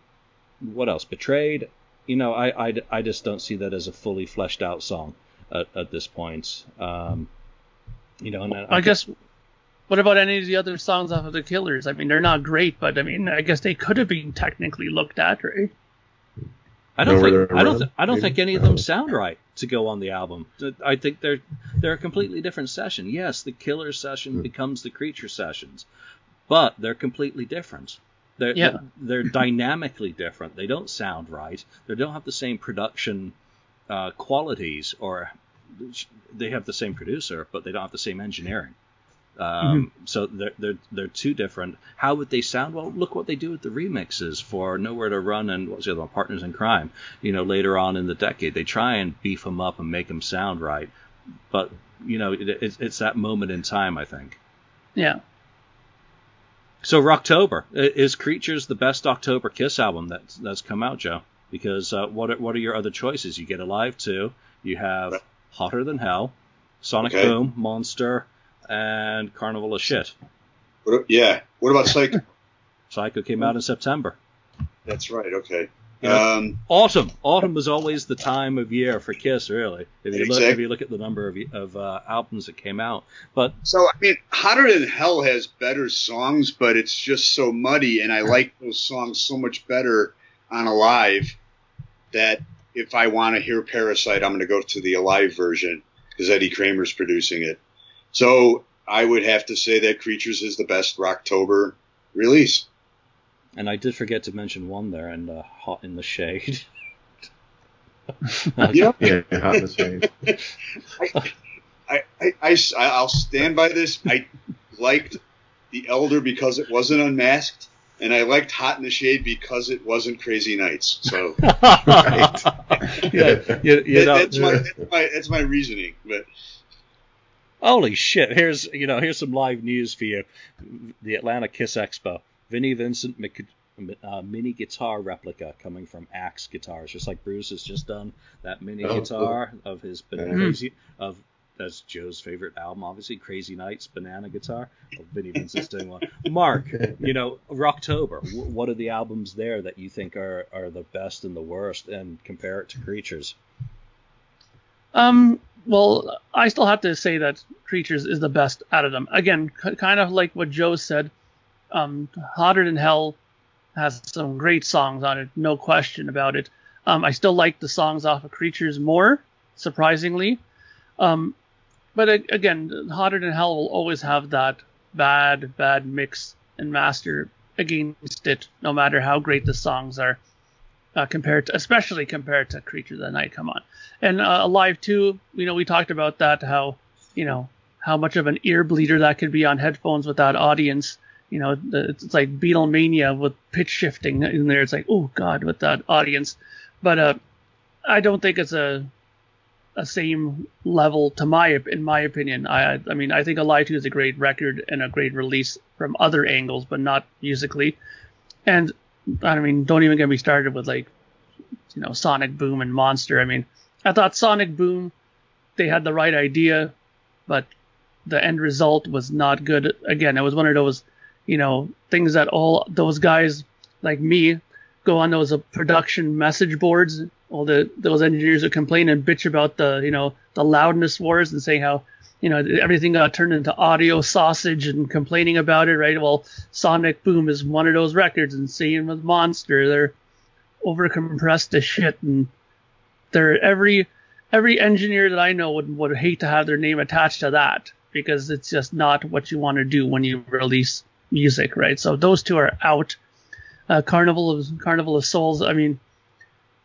what else? Betrayed. You know, I, I, I just don't see that as a fully fleshed out song at, at this point. Um, you know, and I, I guess. What about any of the other songs off of the Killers? I mean, they're not great, but I mean, I guess they could have been technically looked at, right? I don't think I don't th- I don't think any of them sound right to go on the album. I think they're they're a completely different session. Yes, the Killer session mm. becomes the Creature sessions, but they're completely different. They're, yeah. they're, they're dynamically different. They don't sound right. They don't have the same production uh, qualities, or they have the same producer, but they don't have the same engineering. Um, mm-hmm. So they're, they're they're two different. How would they sound? Well, look what they do with the remixes for Nowhere to Run and what's the other one, Partners in Crime. You know, later on in the decade, they try and beef them up and make them sound right. But you know, it, it's, it's that moment in time, I think. Yeah. So Rocktober is Creatures the best October Kiss album that's that's come out, Joe? Because uh, what are, what are your other choices? You get Alive too. you have Hotter Than Hell, Sonic okay. Boom, Monster, and Carnival of Shit. What, yeah. What about Psycho? *laughs* Psycho came out in September. That's right. Okay. You know, um, autumn. Autumn was always the time of year for Kiss, really. If you exactly. look, if you look at the number of, of uh, albums that came out, but so I mean, Hotter Than Hell has better songs, but it's just so muddy, and I like those songs so much better on Alive that if I want to hear Parasite, I'm going to go to the Alive version because Eddie Kramer's producing it. So I would have to say that Creatures is the best Rocktober release. And I did forget to mention one there, and uh, Hot in the Shade. *laughs* Yeah. Yeah, hot in the shade. *laughs* I, I, I, I'll stand by this. I liked The Elder because it wasn't unmasked, and I liked Hot in the Shade because it wasn't Crazy Nights. So *laughs* yeah, you, you that- know, that's, my, that's, my, that's my reasoning. But Holy shit! Here's you know here's some live news for you. The Atlanta Kiss Expo. Vinnie Vincent Mc, uh, mini guitar replica coming from Axe Guitars, just like Bruce has just done that mini Oh, guitar of his ban- crazy of that's Joe's favorite album, obviously Crazy Nights Banana Guitar. Well, Vinnie Vincent's doing one. Mark, *laughs* you know Rocktober. wh- What are the albums there that you think are are the best and the worst, and compare it to Creatures? Um, well, I still have to say that Creatures is the best out of them. Again, k- kind of like what Joe said. Um, Hotter Than Hell has some great songs on it, no question about it. Um, I still like the songs off of Creatures more, surprisingly. Um, but a- again, Hotter Than Hell will always have that bad, bad mix and master against it, no matter how great the songs are. Uh, compared to, especially compared to Creature of the Night, come on. And uh, Alive 2, you know, we talked about that, how, you know, how much of an ear bleeder that could be on headphones without audience. You know, it's like Beatlemania with pitch shifting in there. It's like, oh God, with that audience. But uh, I don't think it's a a same level to my in my opinion. I I mean I think Alive 2 is a great record and a great release from other angles, but not musically. And I mean, don't even get me started with like you know Sonic Boom and Monster. I mean, I thought Sonic Boom they had the right idea, but the end result was not good. Again, it was one of those you know things that all those guys like me go on those uh, production message boards. All the those engineers would complain and bitch about the you know the loudness wars and saying how you know everything got turned into audio sausage and complaining about it. Right? Well, Sonic Boom is one of those records, and same with Monster. They're over compressed as shit, and they're every every engineer that I know would would hate to have their name attached to that because it's just not what you want to do when you release music, right? So those two are out. Uh, Carnival of Carnival of Souls. I mean,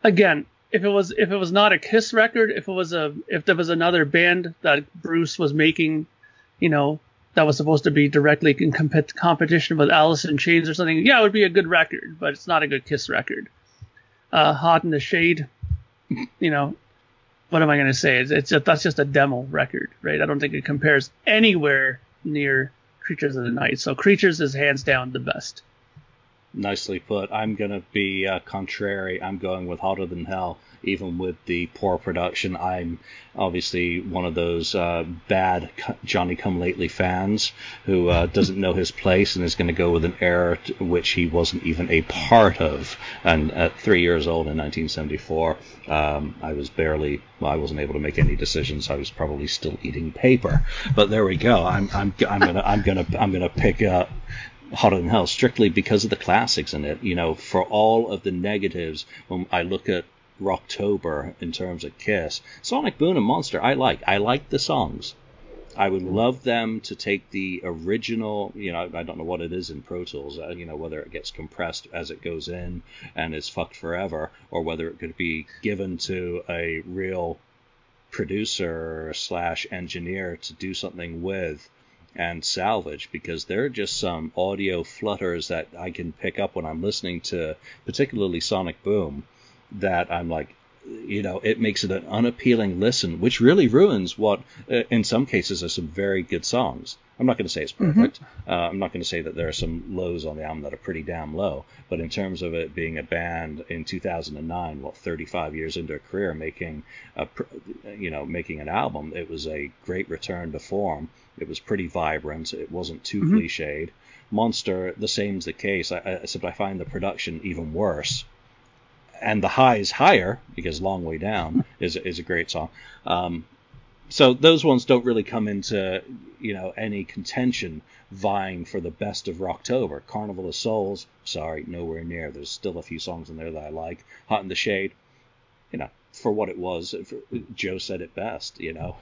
again, if it was if it was not a Kiss record, if it was a if there was another band that Bruce was making, you know, that was supposed to be directly in comp- competition with Alice in Chains or something, yeah, it would be a good record, but it's not a good Kiss record. Uh, Hot in the Shade, you know, what am I going to say? It's, it's that's just a demo record, right? I don't think it compares anywhere near Creatures of the Night. So Creatures is hands down the best. Nicely put. I'm going to be uh, contrary. I'm going with Hotter Than Hell, even with the poor production. I'm obviously one of those uh, bad Johnny Come Lately fans who uh, *laughs* doesn't know his place and is going to go with an era to which he wasn't even a part of. And at three years old in 1974, um, I was barely, well, I wasn't able to make any decisions. I was probably still eating paper. But there we go. I'm, I'm, I'm gonna, I'm gonna, I'm gonna pick up Hotter Than Hell strictly because of the classics in it. You know, for all of the negatives, when I look at Rocktober in terms of Kiss, Sonic Boom and Monster, I like. I like the songs. I would love them to take the original, you know, I don't know what it is in Pro Tools, uh, you know, whether it gets compressed as it goes in and is fucked forever, or whether it could be given to a real producer slash engineer to do something with and salvage because there are just some audio flutters that I can pick up when I'm listening to particularly Sonic Boom that I'm like you know it makes it an unappealing listen which really ruins what uh, in some cases are some very good songs I'm not going to say it's perfect uh, I'm not going to say that there are some lows on the album that are pretty damn low but in terms of it being a band in 2009 what 35 years into a career making a you know making an album it was a great return to form it was pretty vibrant. It wasn't too Mhm. cliched. Monster, the same's the case. I, I, except I find the production even worse. And the highs higher because Long Way Down *laughs* is is a great song. Um, so those ones don't really come into you know any contention vying for the best of Rocktober. Carnival of Souls, sorry, nowhere near. There's still a few songs in there that I like. Hot in the Shade, you know, for what it was, Joe said it best. You know,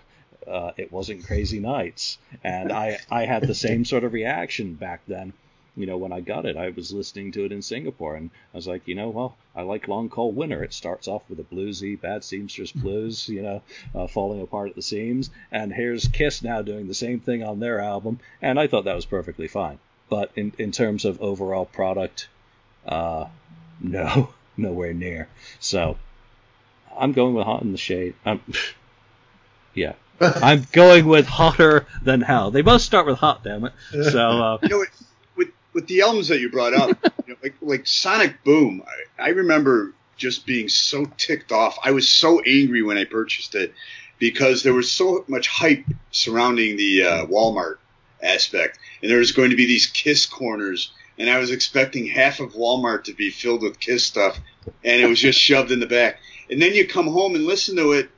uh, it wasn't Crazy Nights, and I I had the same sort of reaction back then. You know, when I got it, I was listening to it in Singapore, and I was like, you know, well, I like Long Cold Winter. It starts off with a bluesy, Bad Seamstress blues, you know, uh, falling apart at the seams, and here's Kiss now doing the same thing on their album, and I thought that was perfectly fine. But in in terms of overall product, uh, no, *laughs* nowhere near. So I'm going with Hot in the Shade. Um, *laughs* yeah, *laughs* I'm going with hotter than hell. They both start with hot, damn it. So uh, you know, with with the albums that you brought up, *laughs* you know, like like Sonic Boom, I, I remember just being so ticked off. I was so angry when I purchased it because there was so much hype surrounding the uh, Walmart aspect, and there was going to be these Kiss corners, and I was expecting half of Walmart to be filled with Kiss stuff, and it was just *laughs* shoved in the back. And then you come home and listen to it,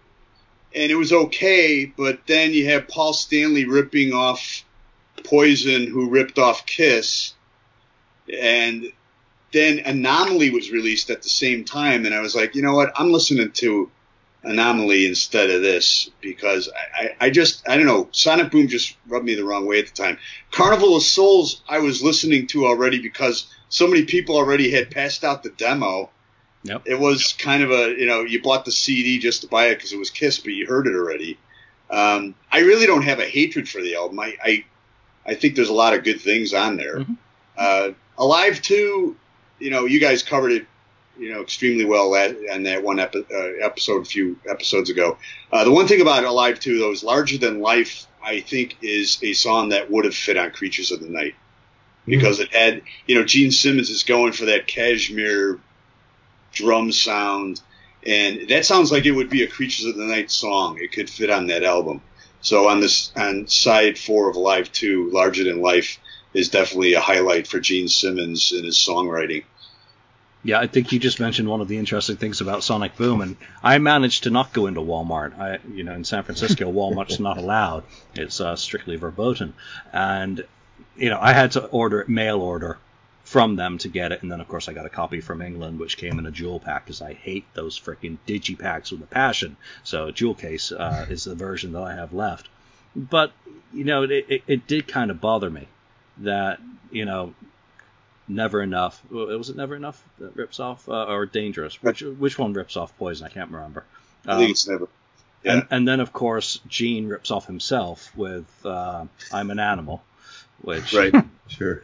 and it was okay, but then you have Paul Stanley ripping off Poison, who ripped off Kiss, and then Anomaly was released at the same time, and I was like, you know what? I'm listening to Anomaly instead of this because I, I, I just I don't know. Sonic Boom just rubbed me the wrong way at the time. Carnival of Souls I was listening to already because so many people already had passed out the demo Yep. It was kind of a, you know, you bought the CD just to buy it because it was Kiss, but you heard it already. Um, I really don't have a hatred for the album. I, I, I think there's a lot of good things on there. Mm-hmm. Uh, Alive 2, you know, you guys covered it, you know, extremely well on that one epi- uh, episode a few episodes ago. Uh, the one thing about Alive 2, though, is Larger Than Life, I think, is a song that would have fit on Creatures of the Night. Because it had, you know, Gene Simmons is going for that Kashmir drum sound, and that sounds like it would be a Creatures of the Night song. It could fit on that album. So on this on side four of Alive Two, Larger Than Life is definitely a highlight for Gene Simmons in his songwriting. Yeah, I think you just mentioned one of the interesting things about Sonic Boom, and I managed to not go into Walmart. I, you know, in San Francisco, *laughs* Walmart's not allowed; it's uh, strictly verboten, and you know, I had to order it mail order from them to get it, and then of course I got a copy from England, which came in a jewel pack because I hate those freaking digipacks with a passion. So jewel case uh, is the version that I have left. But you know, it, it, it did kind of bother me that you know never enough. Was it never enough that rips off uh, or dangerous? Which which one rips off poison? I can't remember. Um, I think it's never. Yeah. And, and, then of course Gene rips off himself with uh, "I'm an Animal," which right, *laughs* sure,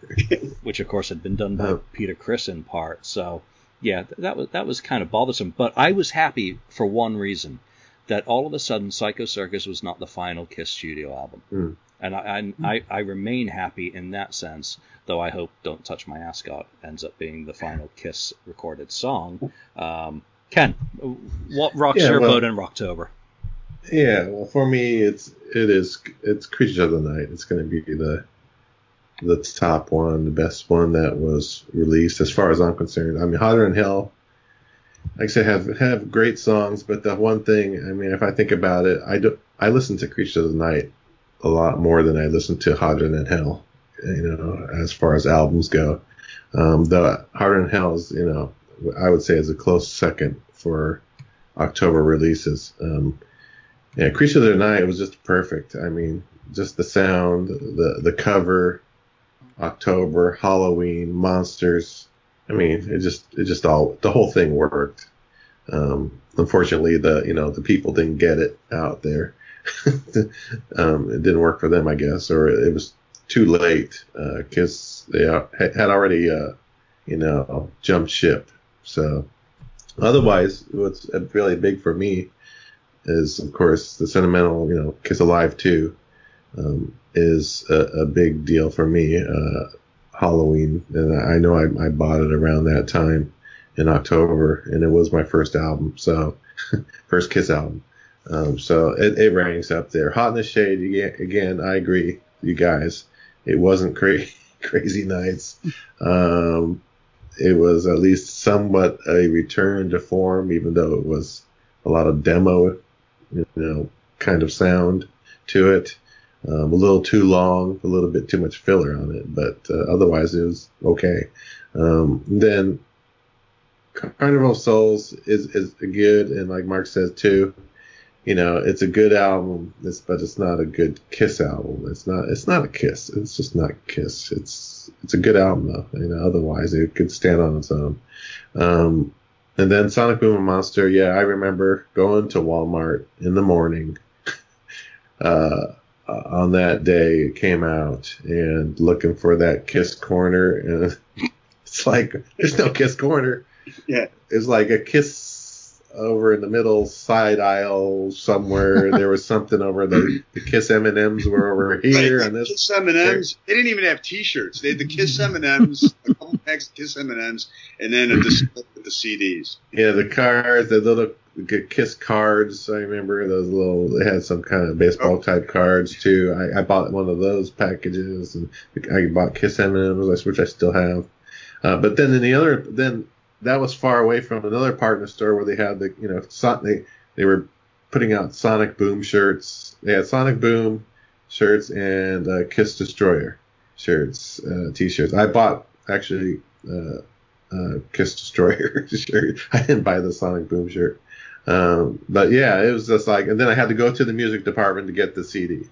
which of course had been done by oh. Peter Criss in part. So yeah, that was that was kind of bothersome. But I was happy for one reason that all of a sudden Psycho Circus was not the final Kiss studio album. Mm. And I, I, I remain happy in that sense, though I hope Don't Touch My Ascot ends up being the final Kiss recorded song. Um, Ken, what rocks yeah, your well, boat in Rocktober? Yeah, well, for me, it's it is it's Creatures of the Night. It's going to be the the top one, the best one that was released, as far as I'm concerned. I mean, Hotter Than Hell, like I said, have have great songs, but the one thing, I mean, if I think about it, I do I listen to Creatures of the Night a lot more than I listen to Hotter Than Hell, you know, as far as albums go. Um, the Hotter Than Hell is, you know, I would say is a close second for October releases. Um, yeah, Creature of the Night was just perfect. I mean, just the sound, the the cover, October, Halloween, monsters. I mean, it just it just all the whole thing worked. Um, unfortunately, the you know the people didn't get it out there. *laughs* um, it didn't work for them, I guess, or it was too late because uh, they had already uh, you know jumped ship. So otherwise, what's really big for me is of course the sentimental you know Kiss Alive 2 um, is a, a, big deal for me. Uh, Halloween, and I know I, I, bought it around that time in October, and it was my first album, so *laughs* first Kiss album. Um, so it, it, ranks up there. Hot in the Shade, again, I agree, you guys. It wasn't *laughs* cra- crazy nights. Um, it was at least somewhat a return to form, even though it was a lot of demo, you know, kind of sound to it. Um, a little too long, a little bit too much filler on it, but uh, otherwise it was okay. Um, then Carnival Souls is is good, and like Mark says too, you know, it's a good album, it's, but it's not a good Kiss album. It's not. It's not a Kiss. It's just not Kiss. It's it's a good album though. You know, otherwise it could stand on its own. Um, and then Sonic Boom and Monster. Yeah, I remember going to Walmart in the morning. *laughs* Uh, on that day it came out and looking for that Kiss corner and *laughs* it's like there's no Kiss corner. Yeah. It's like a Kiss over in the middle side aisle somewhere. *laughs* there was something over the, the Kiss M and M's were over here Right, on this. Kiss M and M's. They didn't even have T-shirts. They had the Kiss M and M's, a couple packs of Kiss M and M's, and then a display *laughs* with the CDs. Yeah, the cards, the little Kiss cards. I remember those little. They had some kind of baseball type cards too. I, I bought one of those packages, and I bought Kiss M and M's, which I still have. Uh, but then in the other, then that was far away from another partner store where they had the, you know, Son- they they were putting out Sonic Boom shirts. They had Sonic Boom shirts and uh, Kiss Destroyer shirts, uh, t-shirts. I bought actually uh, uh, Kiss Destroyer *laughs* shirt. I didn't buy the Sonic Boom shirt. Um, but yeah, it was just like, and then I had to go to the music department to get the CD.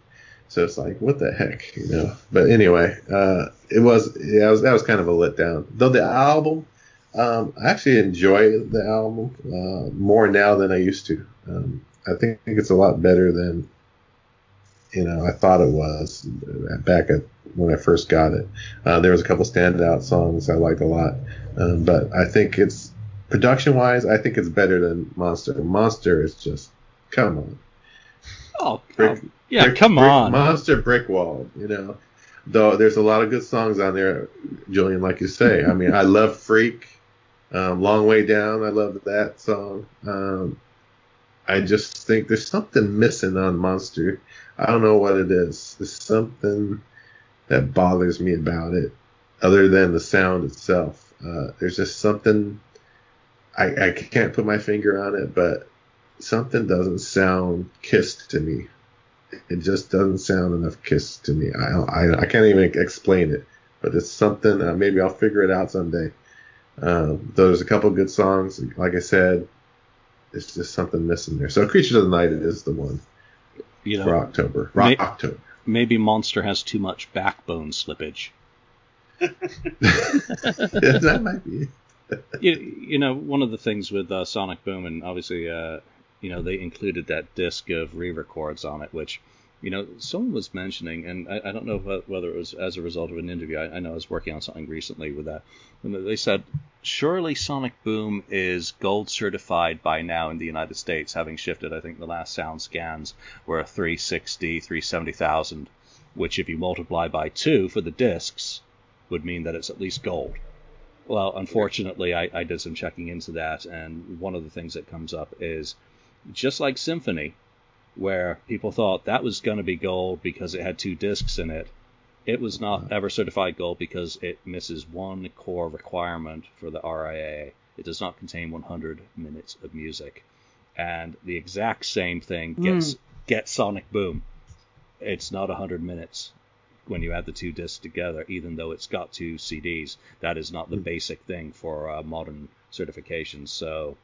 So it's like, what the heck, you know? But anyway, uh, it was, yeah, it was, that was kind of a letdown. Though the album, um, I actually enjoy the album uh, more now than I used to. Um, I think it's a lot better than, you know, I thought it was back at when I first got it. Uh, there was a couple standout songs I like a lot, um, but I think it's production wise, I think it's better than Monster. Monster is just come on, Oh, Brick- oh, yeah, Brick- come Brick- on. Monster Brick Wall. You know, though there's a lot of good songs on there, Julian. Like you say, I mean, I love Freak, um, Long Way Down. I love that song. Um, I just think there's something missing on Monster. I don't know what it is. There's something that bothers me about it, other than the sound itself. Uh, there's just something I, I can't put my finger on it, but something doesn't sound kissed to me. It just doesn't sound enough kiss to me. I I, I can't even explain it, but it's something. Uh, maybe I'll figure it out someday. Um, though there's a couple good songs, like I said, it's just something missing there. So Creatures of the Night is the one You know, for October. May- October. maybe Monster has too much backbone slippage. *laughs* that might be. you, you know, one of the things with uh, Sonic Boom, and obviously, uh, you know, they included that disc of re-records on it, which, you know, someone was mentioning, and I, I don't know whe- whether it was as a result of an interview. I, I know I was working on something recently with that, and they said surely Sonic Boom is gold certified by now in the United States, having shifted. I think the last sound scans were 360, 370,000, which if you multiply by two for the discs, would mean that it's at least gold. Well, unfortunately, I, I did some checking into that, and one of the things that comes up is just like Symphony, where people thought that was going to be gold because it had two discs in it. It was not ever certified gold because it misses one core requirement for the RIAA. It does not contain 100 minutes of music. And the exact same thing gets gets Sonic Boom. It's not 100 minutes when you add the two discs together, even though it's got two CDs. That is not the basic thing for uh, modern certifications. So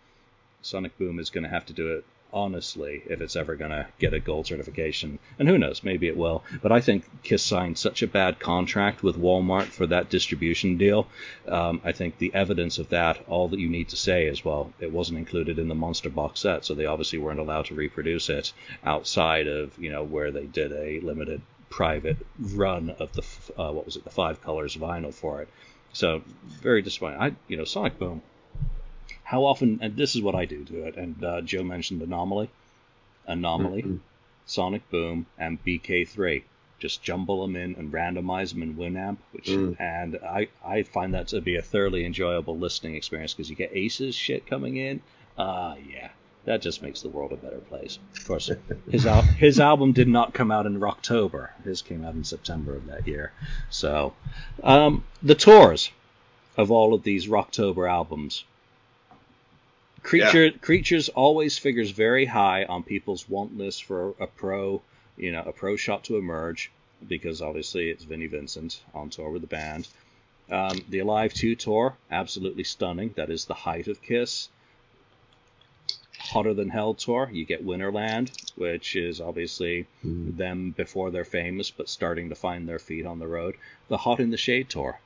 Sonic Boom is going to have to do it honestly if it's ever going to get a gold certification. And who knows, maybe it will. But I think Kiss signed such a bad contract with Walmart for that distribution deal. Um, I think the evidence of that, all that you need to say is, well, it wasn't included in the Monster box set, so they obviously weren't allowed to reproduce it outside of, you know, where they did a limited private run of the uh, what was it the five colors vinyl for it so very disappointing i you know sonic boom how often and this is what i do to it and uh, joe mentioned anomaly anomaly Mhm. sonic boom and bk3 just jumble them in and randomize them in winamp which Mm. and i i find that to be a thoroughly enjoyable listening experience because you get aces shit coming in ah yeah that just makes the world a better place. Of course, *laughs* his al- his album did not come out in October. His came out in September of that year. So, um, the tours of all of these Rocktober albums. Creature Creatures always figures very high on people's want list for a pro, you know, a pro shot to emerge because obviously it's Vinnie Vincent on tour with the band. Um, the Alive 2 tour, absolutely stunning. That is the height of Kiss Hotter Than Hell tour, you get Winterland, which is obviously Mm. them before they're famous, but starting to find their feet on the road. The Hot in the Shade tour.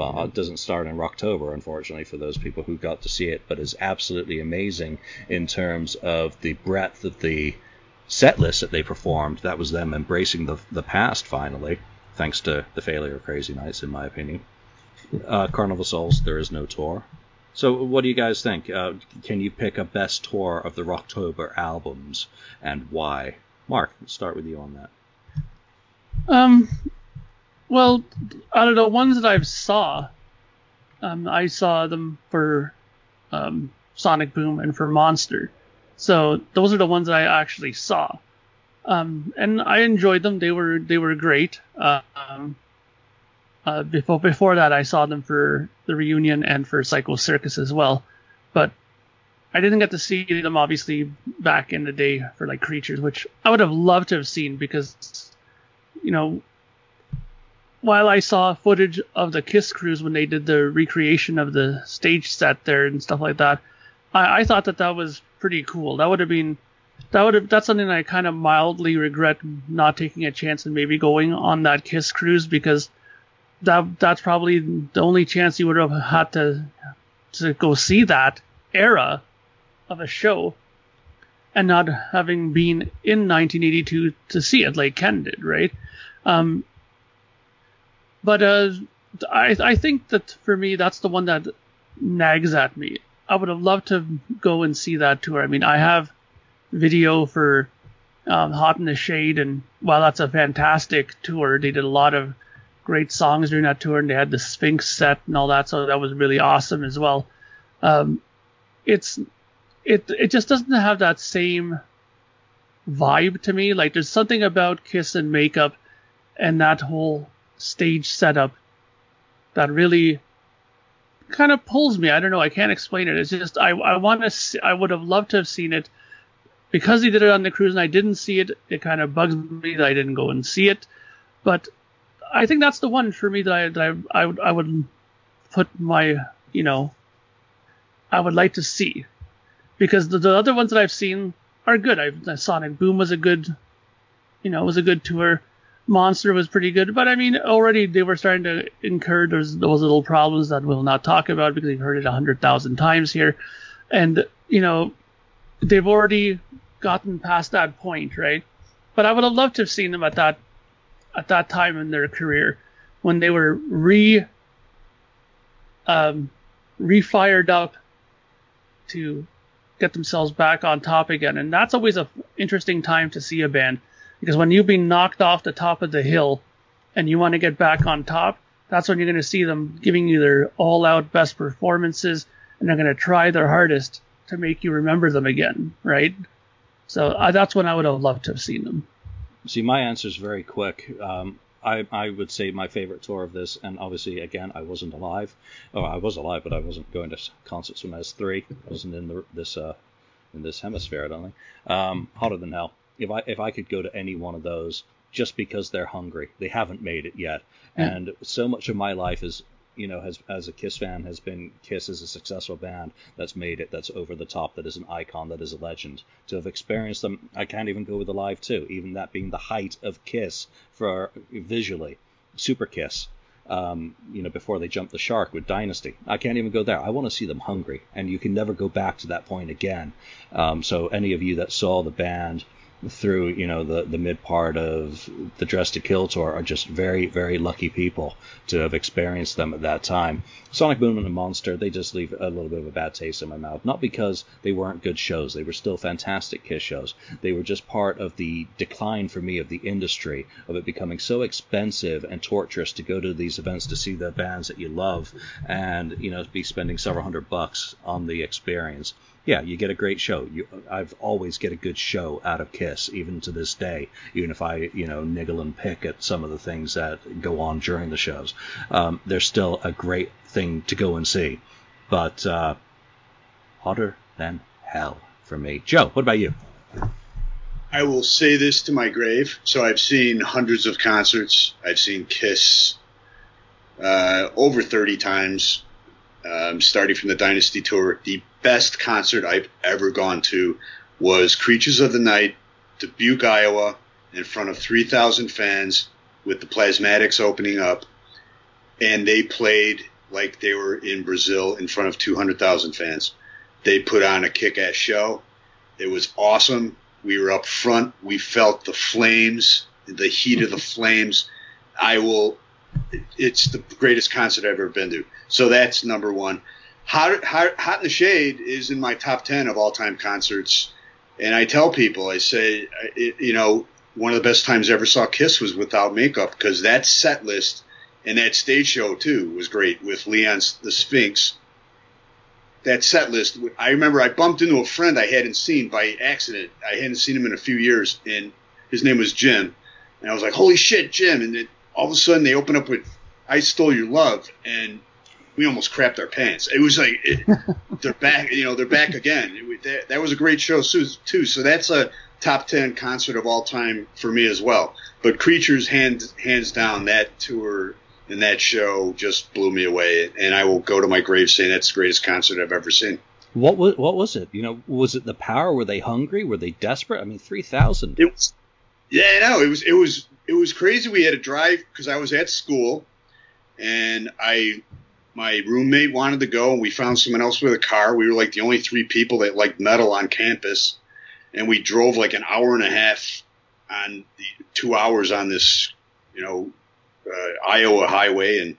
Well, it doesn't start in October, unfortunately, for those people who got to see it, but is absolutely amazing in terms of the breadth of the set list that they performed. That was them embracing the, the past finally, thanks to the failure of Crazy Nights, in my opinion. Uh, Carnival Souls, there is no tour. So, what do you guys think? Uh, can you pick a best tour of the Rocktober albums and why? Mark, start with you on that. Um, well, out of the ones that I've saw, um, I saw them for um, Sonic Boom and for Monster. So those are the ones that I actually saw, um, and I enjoyed them. They were they were great. Um, uh, before before that, I saw them for the reunion and for Psycho Circus as well, but I didn't get to see them obviously back in the day for like Creatures, which I would have loved to have seen because you know, while I saw footage of the Kiss cruise when they did the recreation of the stage set there and stuff like that, I, I thought that that was pretty cool. That would have been, that would have, that's something I kind of mildly regret not taking a chance and maybe going on that Kiss cruise because that that's probably the only chance you would have had to to go see that era of a show and not having been in 1982 to see it like Ken did, right? Um, but uh, I I think that for me that's the one that nags at me. I would have loved to go and see that tour. I mean, I have video for um, Hot in the Shade, and while that's a fantastic tour, they did a lot of great songs during that tour, and they had the Sphinx set and all that, so that was really awesome as well. Um, it's it it just doesn't have that same vibe to me. Like there's something about Kiss and makeup and that whole stage setup that really kind of pulls me. I don't know. I can't explain it. It's just I I want to. I would have loved to have seen it because he did it on the cruise and I didn't see it. It kind of bugs me that I didn't go and see it. But I think that's the one for me that I that I I would, I would put my you know I would like to see because the, the other ones that I've seen are good. I Sonic Boom was a good you know was a good tour. Monster was pretty good, but I mean, already they were starting to incur those, those little problems that we'll not talk about because you've heard it a hundred thousand times here, and you know, they've already gotten past that point, right? But I would have loved to have seen them at that at that time in their career when they were re um, refired up to get themselves back on top again, and that's always a interesting time to see a band because when you've been knocked off the top of the hill and you want to get back on top, that's when you're going to see them giving you their all out best performances and they're going to try their hardest to make you remember them again, right? So that's when I would have loved to have seen them. See, my answer is very quick. Um, I, I would say my favorite tour of this, and obviously, again, I wasn't alive. Oh, I was alive, but I wasn't going to concerts when I was three. I wasn't in the, this uh, in this hemisphere, I don't think. Um, Hotter than hell. If I if I could go to any one of those, just because they're hungry, they haven't made it yet, Yeah. and so much of my life is you know has as a Kiss fan has been Kiss is a successful band that's made it, that's over the top, that is an icon, that is a legend. To have experienced them, I can't even go with the live too, even that being the height of Kiss for visually, Super Kiss. Um, you know, before they jumped the shark with Dynasty. I can't even go there. I want to see them hungry, and you can never go back to that point again. Um, so any of you that saw the band through, you know, the, the mid part of the Dress to Kill tour are just very, very lucky people to have experienced them at that time. Sonic Boom and a Monster, they just leave a little bit of a bad taste in my mouth. Not because they weren't good shows, they were still fantastic Kiss shows. They were just part of the decline for me of the industry, of it becoming so expensive and torturous to go to these events to see the bands that you love and, you know, be spending several hundred bucks on the experience yeah, you get a great show. You, I've always get a good show out of Kiss, even to this day. Even if I, you know, niggle and pick at some of the things that go on during the shows, um, they're still a great thing to go and see. But uh, hotter than hell for me. Joe, what about you? I will say this to my grave. So I've seen hundreds of concerts. I've seen Kiss uh, over 30 times. Um, starting from the Dynasty Tour. The best concert I've ever gone to was Creatures of the Night, Dubuque, Iowa, in front of 3,000 fans with the Plasmatics opening up. And they played like they were in Brazil in front of 200,000 fans. They put on a kick ass show. It was awesome. We were up front. We felt the flames, the heat of the *laughs* flames. I will, it's the greatest concert I've ever been to. So that's number one. Hot, Hot, Hot in the Shade is in my top 10 of all time concerts. And I tell people, I say, you know, one of the best times I ever saw Kiss was without makeup because that set list and that stage show too was great with Leon's the Sphinx. That set list, I remember I bumped into a friend I hadn't seen by accident. I hadn't seen him in a few years, and his name was Jim. And I was like, "Holy shit, Jim!" And then all of a sudden they open up with "I Stole Your Love," and we almost crapped our pants. It was like it, *laughs* they're back, you know, they're back again. It, that, that was a great show too. So that's a top ten concert of all time for me as well. But Creatures, hands hands down, that tour and that show just blew me away. And I will go to my grave saying that's the greatest concert I've ever seen. What was what was it? You know, was it the power? Were they hungry? Were they desperate? I mean, three thousand. Yeah, no, it was it was it was crazy. We had to drive because I was at school, and I my roommate wanted to go, and we found someone else with a car. We were like the only three people that liked metal on campus, and we drove like an hour and a half on the two hours on this, you know, uh, Iowa highway and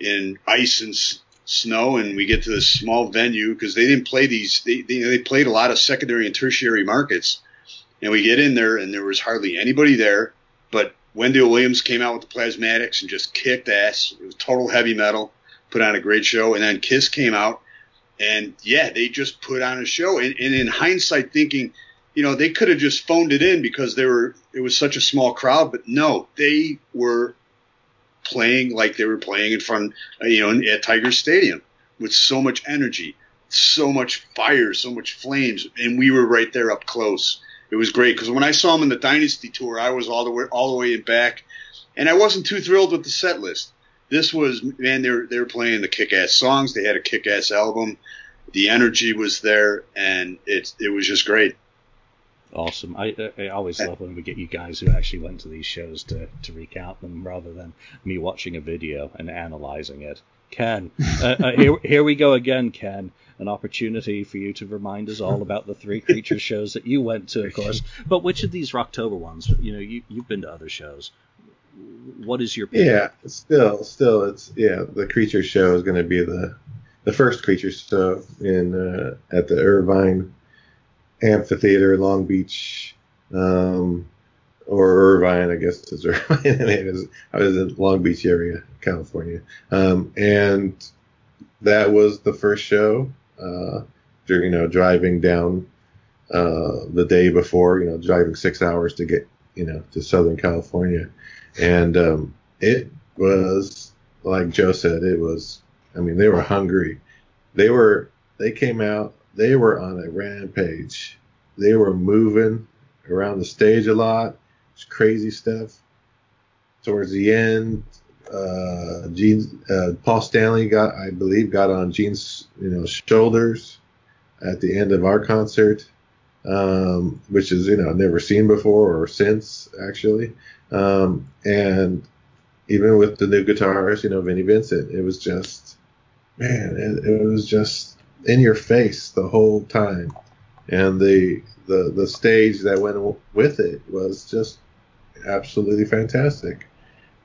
in ice and s- snow, and we get to this small venue because they didn't play these. They, they they played a lot of secondary and tertiary markets, and we get in there, and there was hardly anybody there. But Wendy O. Williams came out with the Plasmatics and just kicked ass. It was total heavy metal, put on a great show, and then Kiss came out, and yeah, they just put on a show. And, and in hindsight, thinking you know, they could have just phoned it in because they were it was such a small crowd, but no, they were playing like they were playing in front, uh, you know, at Tiger Stadium with so much energy, so much fire, so much flames, and we were right there up close. It was great because when I saw them in the Dynasty tour, I was all the way all the way back, and I wasn't too thrilled with the set list. This was man, they were they were playing the kick-ass songs. They had a kick-ass album. The energy was there, and it it was just great. Awesome. I, I always uh, love when we get you guys who actually went to these shows to, to recount them rather than me watching a video and analyzing it. Ken, uh, uh, here, here we go again, Ken. An opportunity for you to remind us all about the three creature shows that you went to, of course. But which of these Rocktober ones? You know, you, you've been to other shows. What is your pick? Yeah, still, still, it's yeah. The creature show is going to be the the first creature show in uh, at the Irvine amphitheater, Long Beach, um, or Irvine, I guess is *laughs* Irvine. I was in Long Beach area, California, um, and that was the first show. Uh, you know, driving down uh, the day before, you know, driving six hours to get, you know, to Southern California, and um, it was like Joe said, it was. I mean, they were hungry. They were. They came out they were on a rampage. They were moving around the stage a lot. Crazy stuff. Towards the end, uh, Gene, uh, Paul Stanley got, I believe, got on Gene's, you know, shoulders at the end of our concert, um, which is, you know, never seen before or since actually. Um, and even with the new guitars, you know, Vinnie Vincent, it was just, man, it, it was just in your face the whole time, and the the the stage that went with it was just absolutely fantastic,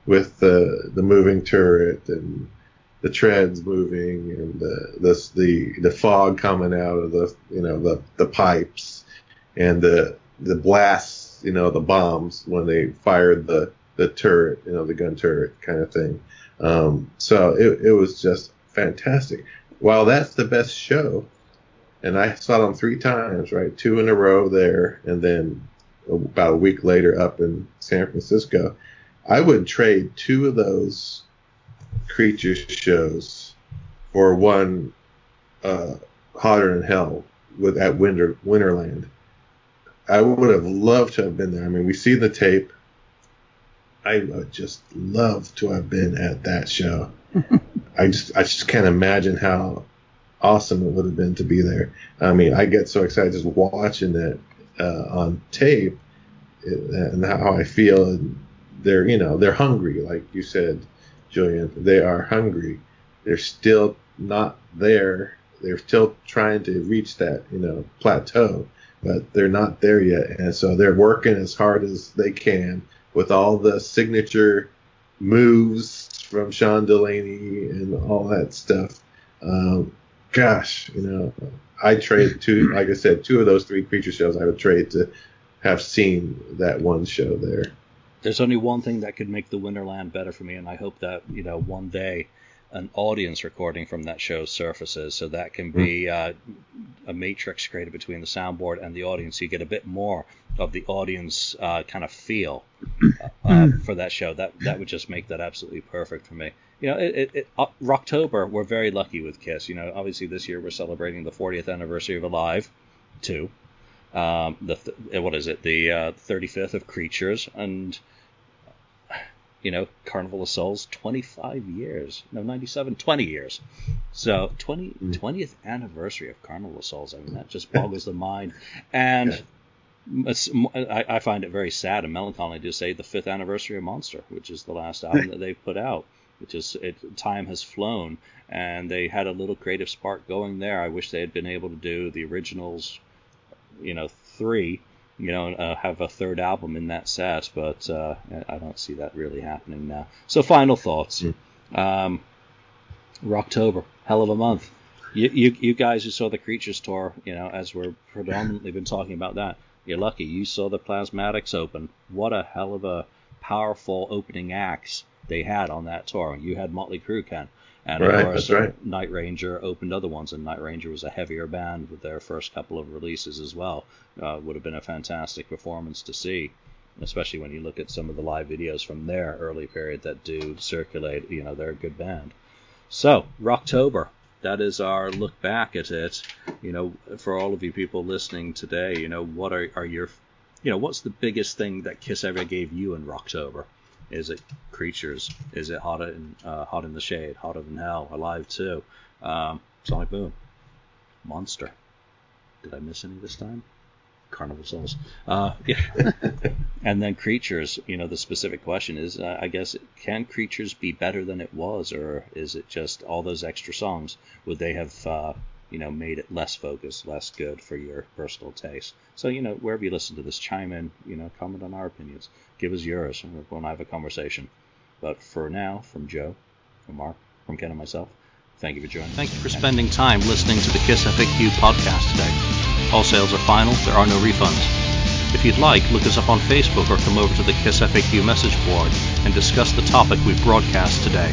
with the the moving turret and the treads moving and the the the, the fog coming out of the you know the the pipes and the the blasts you know the bombs when they fired the the turret you know the gun turret kind of thing um, so it, it was just fantastic while that's the best show, and I saw them three times, right? Two in a row there, and then about a week later up in San Francisco. I would trade two of those creature shows for one uh, hotter than hell with at Winter Winterland. I would have loved to have been there. I mean, we see the tape. I would just love to have been at that show. *laughs* I just I just can't imagine how awesome it would have been to be there. I mean, I get so excited just watching it uh, on tape and how I feel. And they're you know they're hungry, like you said, Julian. They are hungry. They're still not there. They're still trying to reach that you know plateau, but they're not there yet. And so they're working as hard as they can with all the signature moves from Sean Delaney and all that stuff. Um, gosh, you know, I trade two, like I said, two of those three creature shows I would trade to have seen that one show there. There's only one thing that could make the Winterland better for me, and I hope that you know one day an audience recording from that show surfaces, so that can be hmm. uh, a matrix created between the soundboard and the audience. So you get a bit more of the audience uh, kind of feel uh, uh hmm. for that show. That that would just make that absolutely perfect for me. You know, it, it, it uh, October we're very lucky with Kiss. You know, obviously this year we're celebrating the 40th anniversary of Alive II. Um, the th- what is it? The 35th uh, of Creatures and you know, Carnival of Souls, 25 years. No, 97, 20 years. So 20, 20th mm. anniversary of Carnival of Souls. I mean, that just boggles the mind. And I, I, find it very sad and melancholy to say the fifth anniversary of Monster, which is the last album *laughs* that they've put out. Which is it, time has flown, and they had a little creative spark going there. I wish they had been able to do the originals, you know, three you know, uh, have a third album in that set, but uh, I don't see that really happening now. So, final thoughts. Mm. Um, Rocktober, hell of a month. You, you, you guys who saw the Creatures tour, you know, as we're predominantly been talking about that, you're lucky. You saw the Plasmatics open. What a hell of a powerful opening acts they had on that tour. You had Motley Crue, Ken. And right, of course, right. Night Ranger opened other ones, and Night Ranger was a heavier band with their first couple of releases as well. Uh, would have been a fantastic performance to see, especially when you look at some of the live videos from their early period that do circulate. You know, they're a good band. So, Rocktober, that is our look back at it. You know, for all of you people listening today, you know, what are, are your, you know, what's the biggest thing that Kiss ever gave you in Rocktober? Is it creatures? Is it hotter in uh, hot in the shade, hotter than hell, Alive II? Um, Sonic Boom, Monster. Did I miss any this time? Carnival Souls. Uh, yeah. *laughs* and then creatures. You know, the specific question is, uh, I guess, can creatures be better than it was, or is it just all those extra songs? Would they have uh, you know, made it less focused, less good for your personal taste. So, you know, wherever you listen to this, chime in, you know, comment on our opinions. Give us yours, and we'll have a conversation. But for now, from Joe, from Mark, from Ken and myself, thank you for joining. Thank you for spending time listening to the KISS FAQ podcast today. All sales are final, there are no refunds. If you'd like, look us up on Facebook or come over to the KISS FAQ message board and discuss the topic we broadcast today.